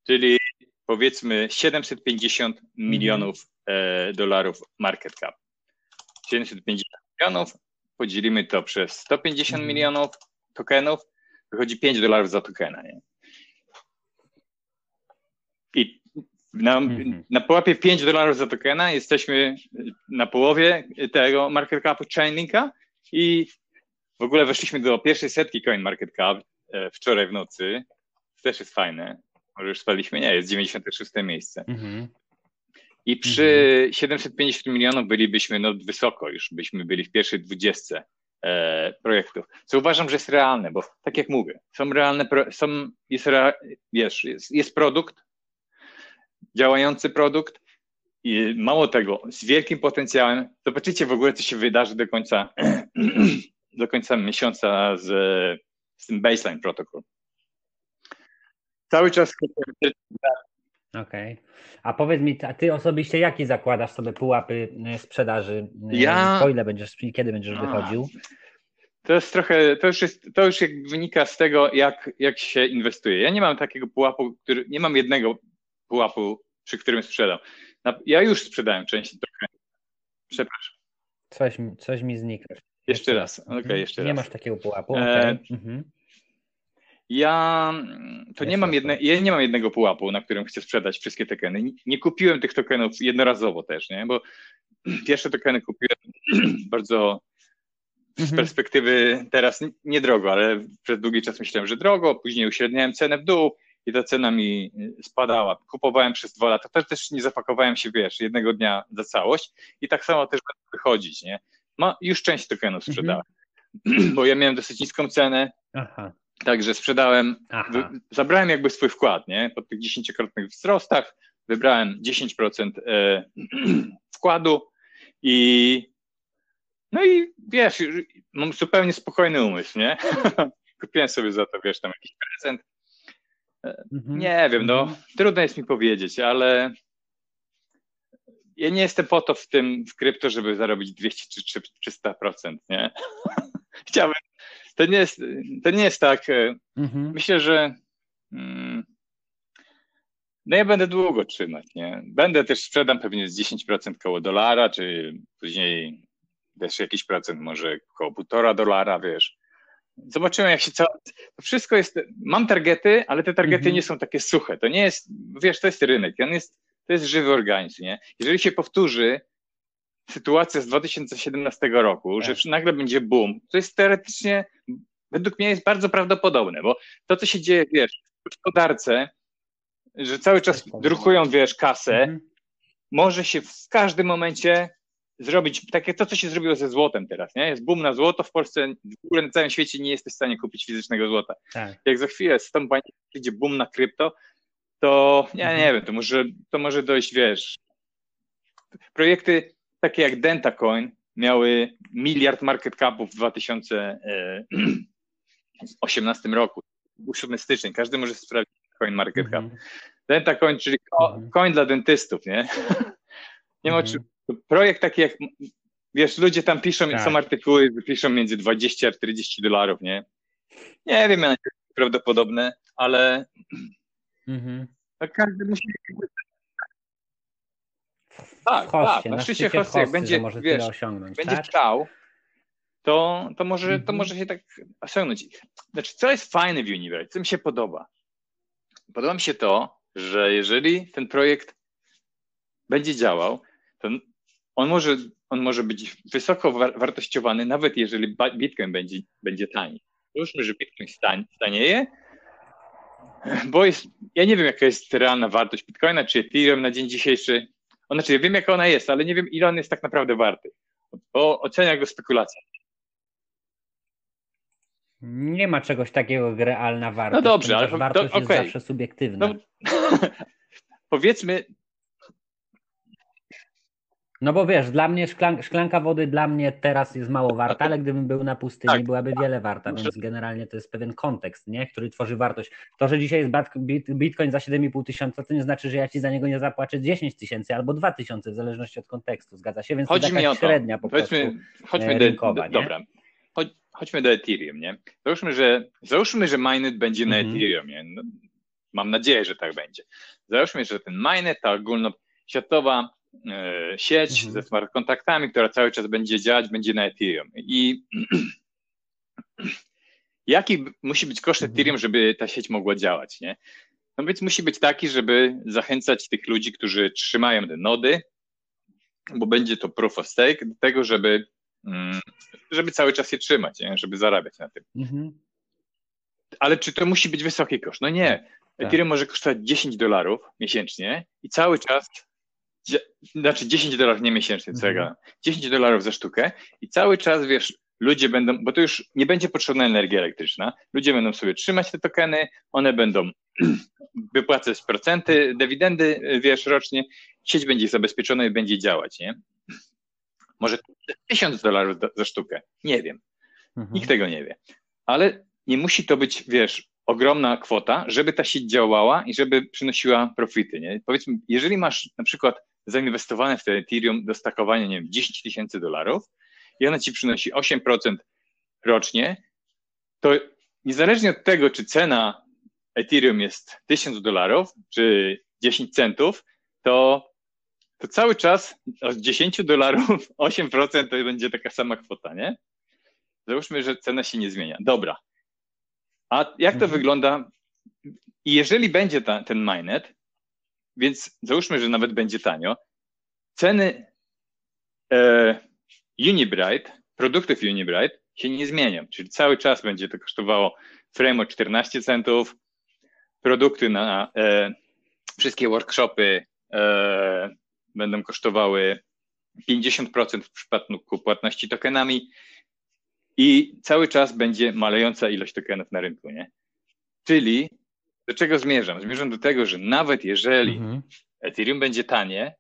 Czyli powiedzmy 750 milionów e, dolarów market cap. 750 milionów, podzielimy to przez 150 milionów tokenów, wychodzi 5 dolarów za tokena, nie? I na, mhm. na pułapie 5 dolarów za tokena jesteśmy na połowie tego market capu Chainlinka i w ogóle weszliśmy do pierwszej setki Coin Market Cap e, wczoraj w nocy. To też jest fajne. Może już spaliśmy? Nie, jest 96 miejsce. Mhm. I przy mhm. 750 milionów bylibyśmy no, wysoko, już byśmy byli w pierwszej dwudziestce projektów. Co uważam, że jest realne, bo tak jak mówię, są realne, są, jest, wiesz, jest, jest produkt, działający produkt i mało tego, z wielkim potencjałem. Zobaczycie w ogóle, co się wydarzy do końca, do końca miesiąca z, z tym baseline protokół. Cały czas. Okej. Okay. A powiedz mi, a ty osobiście jaki zakładasz sobie pułapy e, sprzedaży? E, ja. Po ile będziesz, kiedy będziesz a. wychodził? To jest trochę, to już, jest, to już wynika z tego, jak, jak się inwestuje. Ja nie mam takiego pułapu, który, nie mam jednego pułapu, przy którym sprzedam. Ja już sprzedałem część trochę. Przepraszam. Coś, coś mi znika. Jeszcze raz, okej, okay, jeszcze nie raz. Nie masz takiego pułapu, okay. e... mhm. Ja to nie mam, jedne, ja nie mam jednego pułapu, na którym chcę sprzedać wszystkie tokeny. Nie kupiłem tych tokenów jednorazowo też, nie? bo pierwsze tokeny kupiłem bardzo z mhm. perspektywy teraz niedrogo, ale przez długi czas myślałem, że drogo, później uśredniałem cenę w dół i ta cena mi spadała. Kupowałem przez dwa lata, też, też nie zapakowałem się, wiesz, jednego dnia za całość i tak samo też będę wychodzić, nie? Ma, już część tokenów sprzedałem, mhm. bo ja miałem dosyć niską cenę, Aha. Także sprzedałem, zabrałem jakby swój wkład, nie? Po tych dziesięciokrotnych wzrostach wybrałem 10% e, wkładu i no i wiesz, mam zupełnie spokojny umysł, nie? Kupiłem sobie za to, wiesz, tam jakiś prezent. E, mhm. Nie wiem, no, mhm. trudno jest mi powiedzieć, ale ja nie jestem po to w tym, w krypto, żeby zarobić 200 czy 300%, nie? Chciałbym to nie jest, to nie jest tak. E, mhm. Myślę, że mm, no ja będę długo trzymać, nie? Będę też sprzedam pewnie z 10% koło dolara, czy później też jakiś procent, może koło półtora dolara, wiesz. Zobaczymy, jak się co. To wszystko jest. Mam targety, ale te targety mhm. nie są takie suche. To nie jest, wiesz, to jest rynek. On jest, to jest żywy organizm, nie? Jeżeli się powtórzy sytuacja z 2017 roku, tak. że nagle będzie boom, to jest teoretycznie, według mnie jest bardzo prawdopodobne, bo to, co się dzieje, wiesz, w gospodarce, że cały czas drukują, wiesz, kasę, mhm. może się w każdym momencie zrobić takie to, co się zrobiło ze złotem teraz, nie? Jest boom na złoto, w Polsce, w ogóle na całym świecie nie jesteś w stanie kupić fizycznego złota. Tak. Jak za chwilę stąpanie przyjdzie boom na krypto, to ja mhm. nie wiem, to może, to może dojść, wiesz, projekty takie jak DentaCoin miały miliard market capów w 2018 roku. Był 7 styczeń, każdy może sprawdzić coin market cap. Mm. DentaCoin, czyli mhm. coin dla dentystów, nie? nie ma mm -hmm. Projekt taki jak, wiesz, ludzie tam piszą, tak. są artykuły, piszą między 20 a 40 dolarów, nie? Nie wiem, jak prawdopodobne, ale mm -hmm. każdy musi tak, hostie, tak. Na, szczycie hosty, jak będzie, może wiesz, osiągnąć, będzie tak? chciał, to, to, może, to mhm. może się tak osiągnąć. Znaczy, co jest fajne w Universe, co mi się podoba? Podoba mi się to, że jeżeli ten projekt będzie działał, to on może, on może być wysoko wartościowany, nawet jeżeli Bitcoin będzie, będzie tani. Załóżmy, że Bitcoin stanieje, bo jest, ja nie wiem, jaka jest realna wartość Bitcoina czy Ethereum na dzień dzisiejszy. Znaczy, ja wiem, jaka ona jest, ale nie wiem, ile on jest tak naprawdę warty, bo ocenia go spekulacja. Nie ma czegoś takiego jak realna wartość. No dobrze, ale wartość to, okay. jest zawsze subiektywna. No, powiedzmy, No bo wiesz, dla mnie szklan, szklanka wody dla mnie teraz jest mało warta, ale gdybym był na pustyni, tak. byłaby wiele warta, więc generalnie to jest pewien kontekst, nie? który tworzy wartość. To, że dzisiaj jest bitcoin za 7,5 tysiąca, to nie znaczy, że ja ci za niego nie zapłacę 10 tysięcy albo 2 tysiące, w zależności od kontekstu, zgadza się? Więc Chodzi to taka średnia po prostu chodźmy e, rynkowa, do, do, Dobra, Chodź, chodźmy do Ethereum, nie? Załóżmy, że, załóżmy, że Mainnet będzie na mhm. Ethereum, nie? No, mam nadzieję, że tak będzie. Załóżmy, że ten Mainnet, ta ogólnoświatowa sieć mhm. ze smart kontaktami, która cały czas będzie działać, będzie na Ethereum. I jaki musi być koszt mhm. Ethereum, żeby ta sieć mogła działać, nie? No więc musi być taki, żeby zachęcać tych ludzi, którzy trzymają te nody, bo będzie to proof of stake, do tego, żeby, mm, żeby cały czas je trzymać, nie? żeby zarabiać na tym. Mhm. Ale czy to musi być wysoki koszt? No nie. Tak. Ethereum może kosztować 10 dolarów miesięcznie i cały czas znaczy 10 dolarów nie miesięcznie, co mhm. ja 10 dolarów za sztukę i cały czas, wiesz, ludzie będą, bo to już nie będzie potrzebna energia elektryczna, ludzie będą sobie trzymać te tokeny, one będą wypłacać procenty, dywidendy, wiesz, rocznie, sieć będzie zabezpieczona i będzie działać, nie? Może 1000 dolarów za sztukę, nie wiem. Mhm. Nikt tego nie wie. Ale nie musi to być, wiesz, ogromna kwota, żeby ta sieć działała i żeby przynosiła profity, nie? Powiedzmy, jeżeli masz na przykład zainwestowane w te Ethereum do stakowania, nie wiem, 10 tysięcy dolarów i ona ci przynosi 8% rocznie, to niezależnie od tego, czy cena Ethereum jest 1000 dolarów, czy 10 centów, to, to cały czas od 10 dolarów 8% to będzie taka sama kwota, nie? Załóżmy, że cena się nie zmienia. Dobra. A jak to mhm. wygląda? I jeżeli będzie ta, ten mainnet, więc załóżmy, że nawet będzie tanio. Ceny e, produktów Unibright się nie zmienią, czyli cały czas będzie to kosztowało frame 14 centów, produkty na e, wszystkie workshopy e, będą kosztowały 50% w przypadku płatności tokenami i cały czas będzie malejąca ilość tokenów na rynku, nie? Czyli do czego zmierzam? Zmierzam do tego, że nawet jeżeli mhm. Ethereum będzie tanie,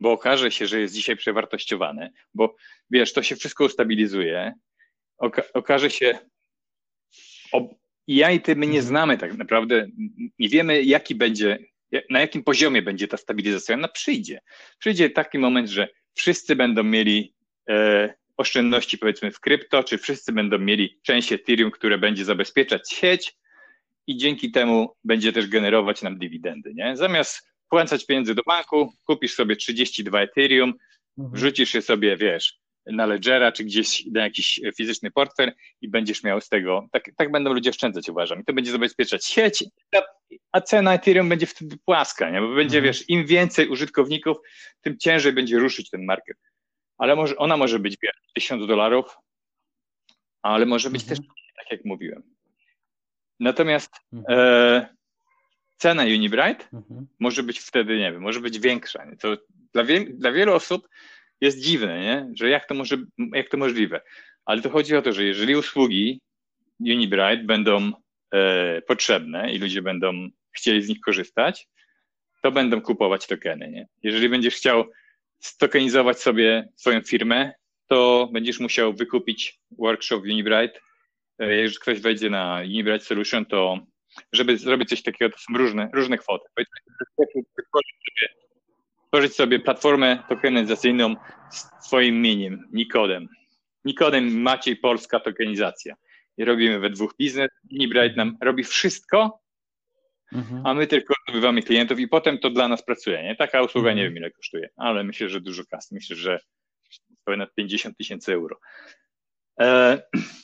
bo okaże się, że jest dzisiaj przewartościowane, bo wiesz, to się wszystko ustabilizuje, oka okaże się, i ja i ty my nie mhm. znamy tak naprawdę, nie wiemy jaki będzie, na jakim poziomie będzie ta stabilizacja, ona przyjdzie. Przyjdzie taki moment, że wszyscy będą mieli e, oszczędności powiedzmy w krypto, czy wszyscy będą mieli część Ethereum, które będzie zabezpieczać sieć, i dzięki temu będzie też generować nam dywidendy. Nie? Zamiast wpłacać pieniędzy do banku, kupisz sobie 32 Ethereum, mhm. wrzucisz je sobie, wiesz, na Ledgera czy gdzieś na jakiś fizyczny portfel i będziesz miał z tego, tak, tak będą ludzie oszczędzać, uważam. I to będzie zabezpieczać sieć, a cena Ethereum będzie wtedy płaska, nie? bo będzie, mhm. wiesz, im więcej użytkowników, tym ciężej będzie ruszyć ten market. Ale może, ona może być, wiesz, 1000 dolarów, ale może być mhm. też, tak jak mówiłem, Natomiast mhm. e, cena Unibright mhm. może być wtedy, nie wiem, może być większa. Nie? To dla, wie, dla wielu osób jest dziwne, nie? że jak to, może, jak to możliwe. Ale to chodzi o to, że jeżeli usługi Unibright będą e, potrzebne i ludzie będą chcieli z nich korzystać, to będą kupować tokeny. Nie? Jeżeli będziesz chciał stokenizować sobie swoją firmę, to będziesz musiał wykupić workshop Unibright E, jeżeli ktoś wejdzie na Unibright Solution, to żeby zrobić coś takiego, to są różne, różne kwoty. Tworzyć sobie platformę tokenizacyjną z swoim imieniem, Nikodem. Nikodem Maciej Polska Tokenizacja. I robimy we dwóch biznes. Unibright nam robi wszystko, mhm. a my tylko zdobywamy klientów i potem to dla nas pracuje. Nie? Taka usługa mhm. nie wiem ile kosztuje, ale myślę, że dużo kasy. Myślę, że ponad 50 tysięcy euro. E,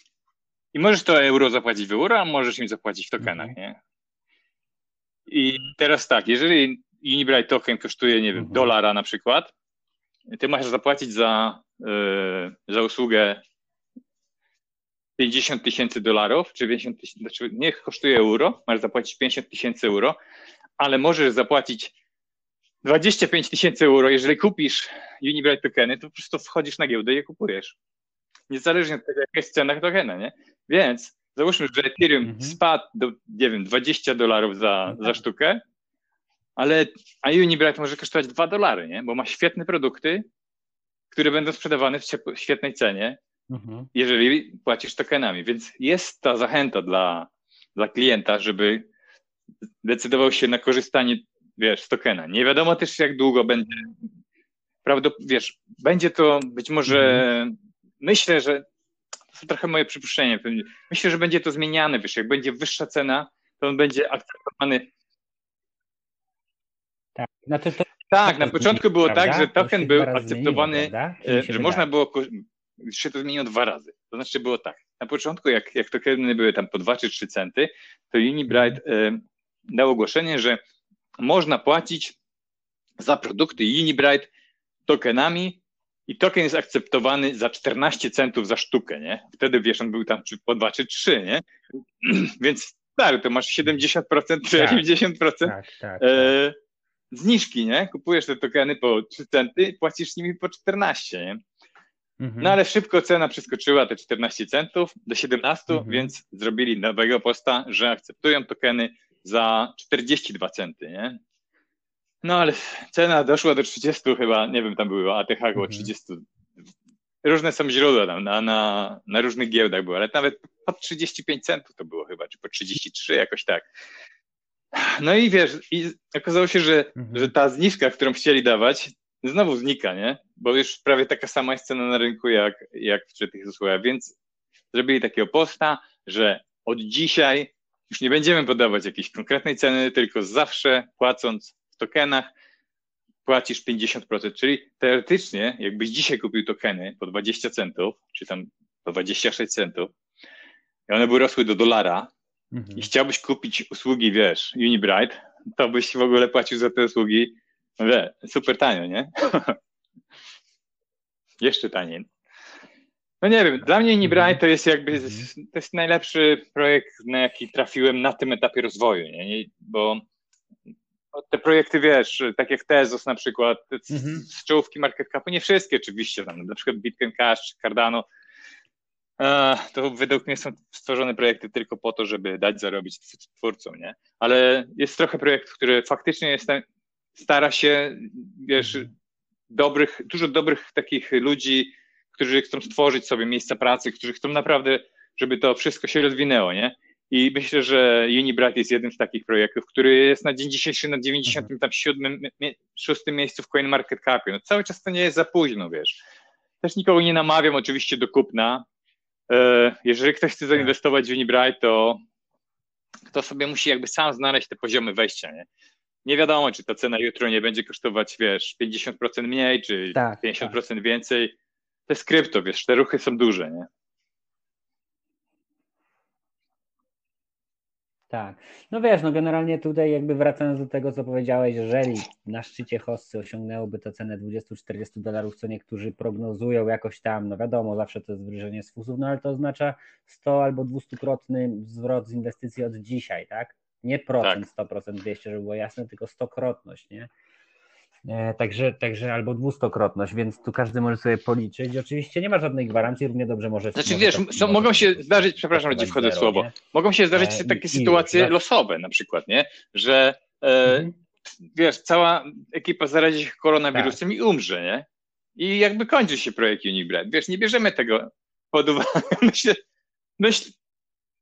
i możesz to euro zapłacić w euro, a możesz im zapłacić w tokenach, mhm. nie? I teraz tak, jeżeli Unibright token kosztuje, nie wiem, mhm. dolara na przykład, ty masz zapłacić za, yy, za usługę 50 tysięcy dolarów, czy 50 tysięcy, znaczy niech kosztuje euro, masz zapłacić 50 tysięcy euro, ale możesz zapłacić 25 tysięcy euro, jeżeli kupisz Unibright tokeny, to po prostu wchodzisz na giełdę i je kupujesz. Niezależnie od tego, jaka jest cena tokena, nie? Więc załóżmy, że Ethereum mhm. spadł do, nie wiem, 20 dolarów za, za sztukę, ale a Unibright może kosztować 2 dolary, nie? Bo ma świetne produkty, które będą sprzedawane w świetnej cenie, mhm. jeżeli płacisz tokenami. Więc jest ta zachęta dla, dla klienta, żeby decydował się na korzystanie, wiesz, z tokena. Nie wiadomo też, jak długo będzie, prawda, wiesz, będzie to być może, mhm. myślę, że to trochę moje przypuszczenie. Myślę, że będzie to zmieniane, wiesz, jak będzie wyższa cena, to on będzie akceptowany. Tak, znaczy to, tak na początku było prawda? tak, że token był akceptowany, zmieniło, że można było, się to zmieniło dwa razy. To znaczy było tak, na początku jak, jak tokeny były tam po 2 czy 3 centy, to Unibright mhm. dał ogłoszenie, że można płacić za produkty Unibright tokenami i token jest akceptowany za 14 centów za sztukę, nie? Wtedy wiesz, on był tam po 2 czy 3, nie? Więc tak, to masz 70% czy tak, 80% tak, tak, tak. E, zniżki, nie? Kupujesz te tokeny po 3 centy, płacisz nimi po 14, nie? Mhm. No ale szybko cena przeskoczyła te 14 centów do 17, mhm. więc zrobili nowego posta, że akceptują tokeny za 42 centy, nie? No ale cena doszła do 30 chyba, nie wiem, tam było ATH mhm. 30. Różne są źródła tam, na, na, na różnych giełdach było, ale nawet po 35 centów to było chyba, czy po 33, jakoś tak. No i wiesz, i okazało się, że, mhm. że ta zniżka, którą chcieli dawać, znowu znika, nie? Bo już prawie taka sama jest cena na rynku jak, jak w tych usługach, więc zrobili takiego posta, że od dzisiaj już nie będziemy podawać jakiejś konkretnej ceny, tylko zawsze płacąc tokenach płacisz 50%, czyli teoretycznie jakbyś dzisiaj kupił tokeny po 20 centów, czy tam po 26 centów i one by rosły do dolara mhm. i chciałbyś kupić usługi, wiesz, Unibright, to byś w ogóle płacił za te usługi wie, super tanio, nie? Jeszcze taniej. No nie wiem, dla mnie Unibright to jest jakby, mhm. to jest najlepszy projekt, na jaki trafiłem na tym etapie rozwoju, nie? Bo te projekty, wiesz, tak jak Tezos na przykład, mhm. z czołówki market capu, nie wszystkie oczywiście, tam, na przykład Bitcoin Cash czy Cardano, to według mnie są stworzone projekty tylko po to, żeby dać zarobić twórcom, nie? Ale jest trochę projektów, które faktycznie jest, stara się, wiesz, dobrych, dużo dobrych takich ludzi, którzy chcą stworzyć sobie miejsca pracy, którzy chcą naprawdę, żeby to wszystko się rozwinęło, nie? I myślę, że Unibright jest jednym z takich projektów, który jest na dzień dzisiejszy na 97, 6 miejscu w CoinMarketCapie. No cały czas to nie jest za późno, wiesz. Też nikogo nie namawiam oczywiście do kupna. E, jeżeli ktoś chce zainwestować w Unibright, to to sobie musi jakby sam znaleźć te poziomy wejścia, nie? Nie wiadomo, czy ta cena jutro nie będzie kosztować, wiesz, 50% mniej, czy tak, 50% tak. więcej. To jest krypto, wiesz, te ruchy są duże, nie? Tak. No wiesz, no generalnie tutaj jakby wracając do tego, co powiedziałeś, jeżeli na szczycie hossy osiągnęłoby to cenę 20-40 dolarów, co niektórzy prognozują jakoś tam, no wiadomo, zawsze to jest wryżenie z fusów, no ale to oznacza 100 albo 200-krotny zwrot z inwestycji od dzisiaj, tak? Nie procent, tak. 100%, 200, żeby było jasne, tylko stokrotność, nie? E, także, także albo dwustokrotność, więc tu każdy może sobie policzyć. Oczywiście nie ma żadnej gwarancji, równie dobrze może. Znaczy, wiesz, są, mogą się zdarzyć, przepraszam, że wchodzę w słowo, nie? mogą się zdarzyć e, takie i, sytuacje i, losowe na przykład, nie? Że e, mhm. wiesz, cała ekipa zarazi się koronawirusem tak. i umrze, nie? I jakby kończy się projekt Unibrand. Wiesz, nie bierzemy tego pod uwagę. Myślę, myśl,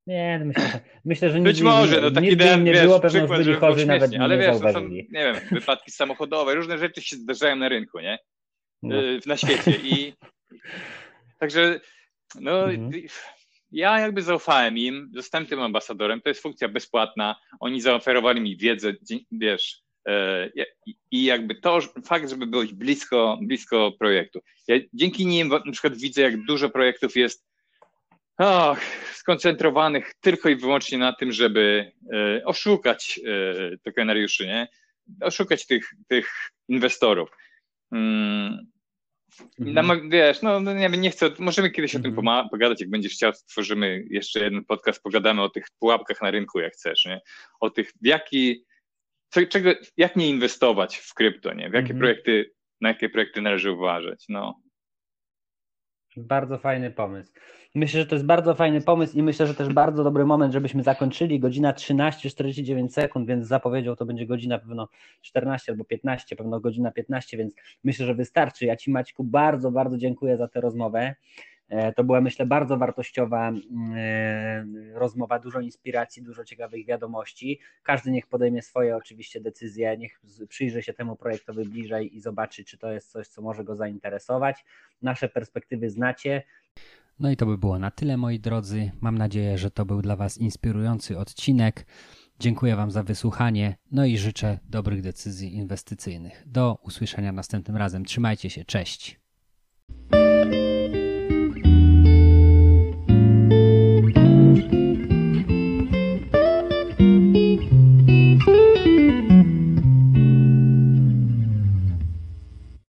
nie, no myślę, myślę że Być może, no taki nie, nie wiesz, było, pewno przykład, byli chorzy, nawet nie ale wiesz, to są, nie wiem, wypadki samochodowe, różne rzeczy się zdarzają na rynku, nie? No. Y, na świecie i także no mhm. ja jakby zaufałem im, zostałem tym ambasadorem, to jest funkcja bezpłatna, oni zaoferowali mi wiedzę, wiesz, e, i jakby to fakt, żeby być blisko, blisko projektu. Ja dzięki nim na przykład widzę, jak dużo projektów jest ach, skoncentrowanych tylko i wyłącznie na tym, żeby e, oszukać e, tokenariuszy, nie? Oszukać tych, tych inwestorów. Mm. Mhm. wiesz, no, no nie, nie chcę, możemy kiedyś mhm. o tym mhm. pogadać, jak będziesz chciał, stworzymy jeszcze jeden podcast, pogadamy o tych pułapkach na rynku, jak chcesz, nie? O tych, w jaki, co, czego, jak nie inwestować w krypto, nie? W jakie mhm. projekty, na jakie projekty należy uważać, no. Bardzo fajny pomysł. Myślę, że to jest bardzo fajny pomysł i myślę, że też bardzo dobry moment, żebyśmy zakończyli. Godzina 13:49 sekund, więc zapowiedział to będzie godzina pewno 14 albo 15, pewno godzina 15, więc myślę, że wystarczy. Ja Ci Maćku bardzo, bardzo dziękuję za tę rozmowę. E, to była, myślę, bardzo wartościowa mm, e, rozmowa, dużo inspiracji, dużo ciekawych wiadomości. Każdy niech podejmie swoje oczywiście decyzje, niech przyjrzy się temu projektowi bliżej i zobaczy, czy to jest coś, co może go zainteresować. Nasze perspektywy znacie. No i to by było na tyle, moi drodzy. Mam nadzieję, że to był dla Was inspirujący odcinek. Dziękuję Wam za wysłuchanie, no i życzę dobrych decyzji inwestycyjnych. Do usłyszenia następnym razem. Trzymajcie się, cześć.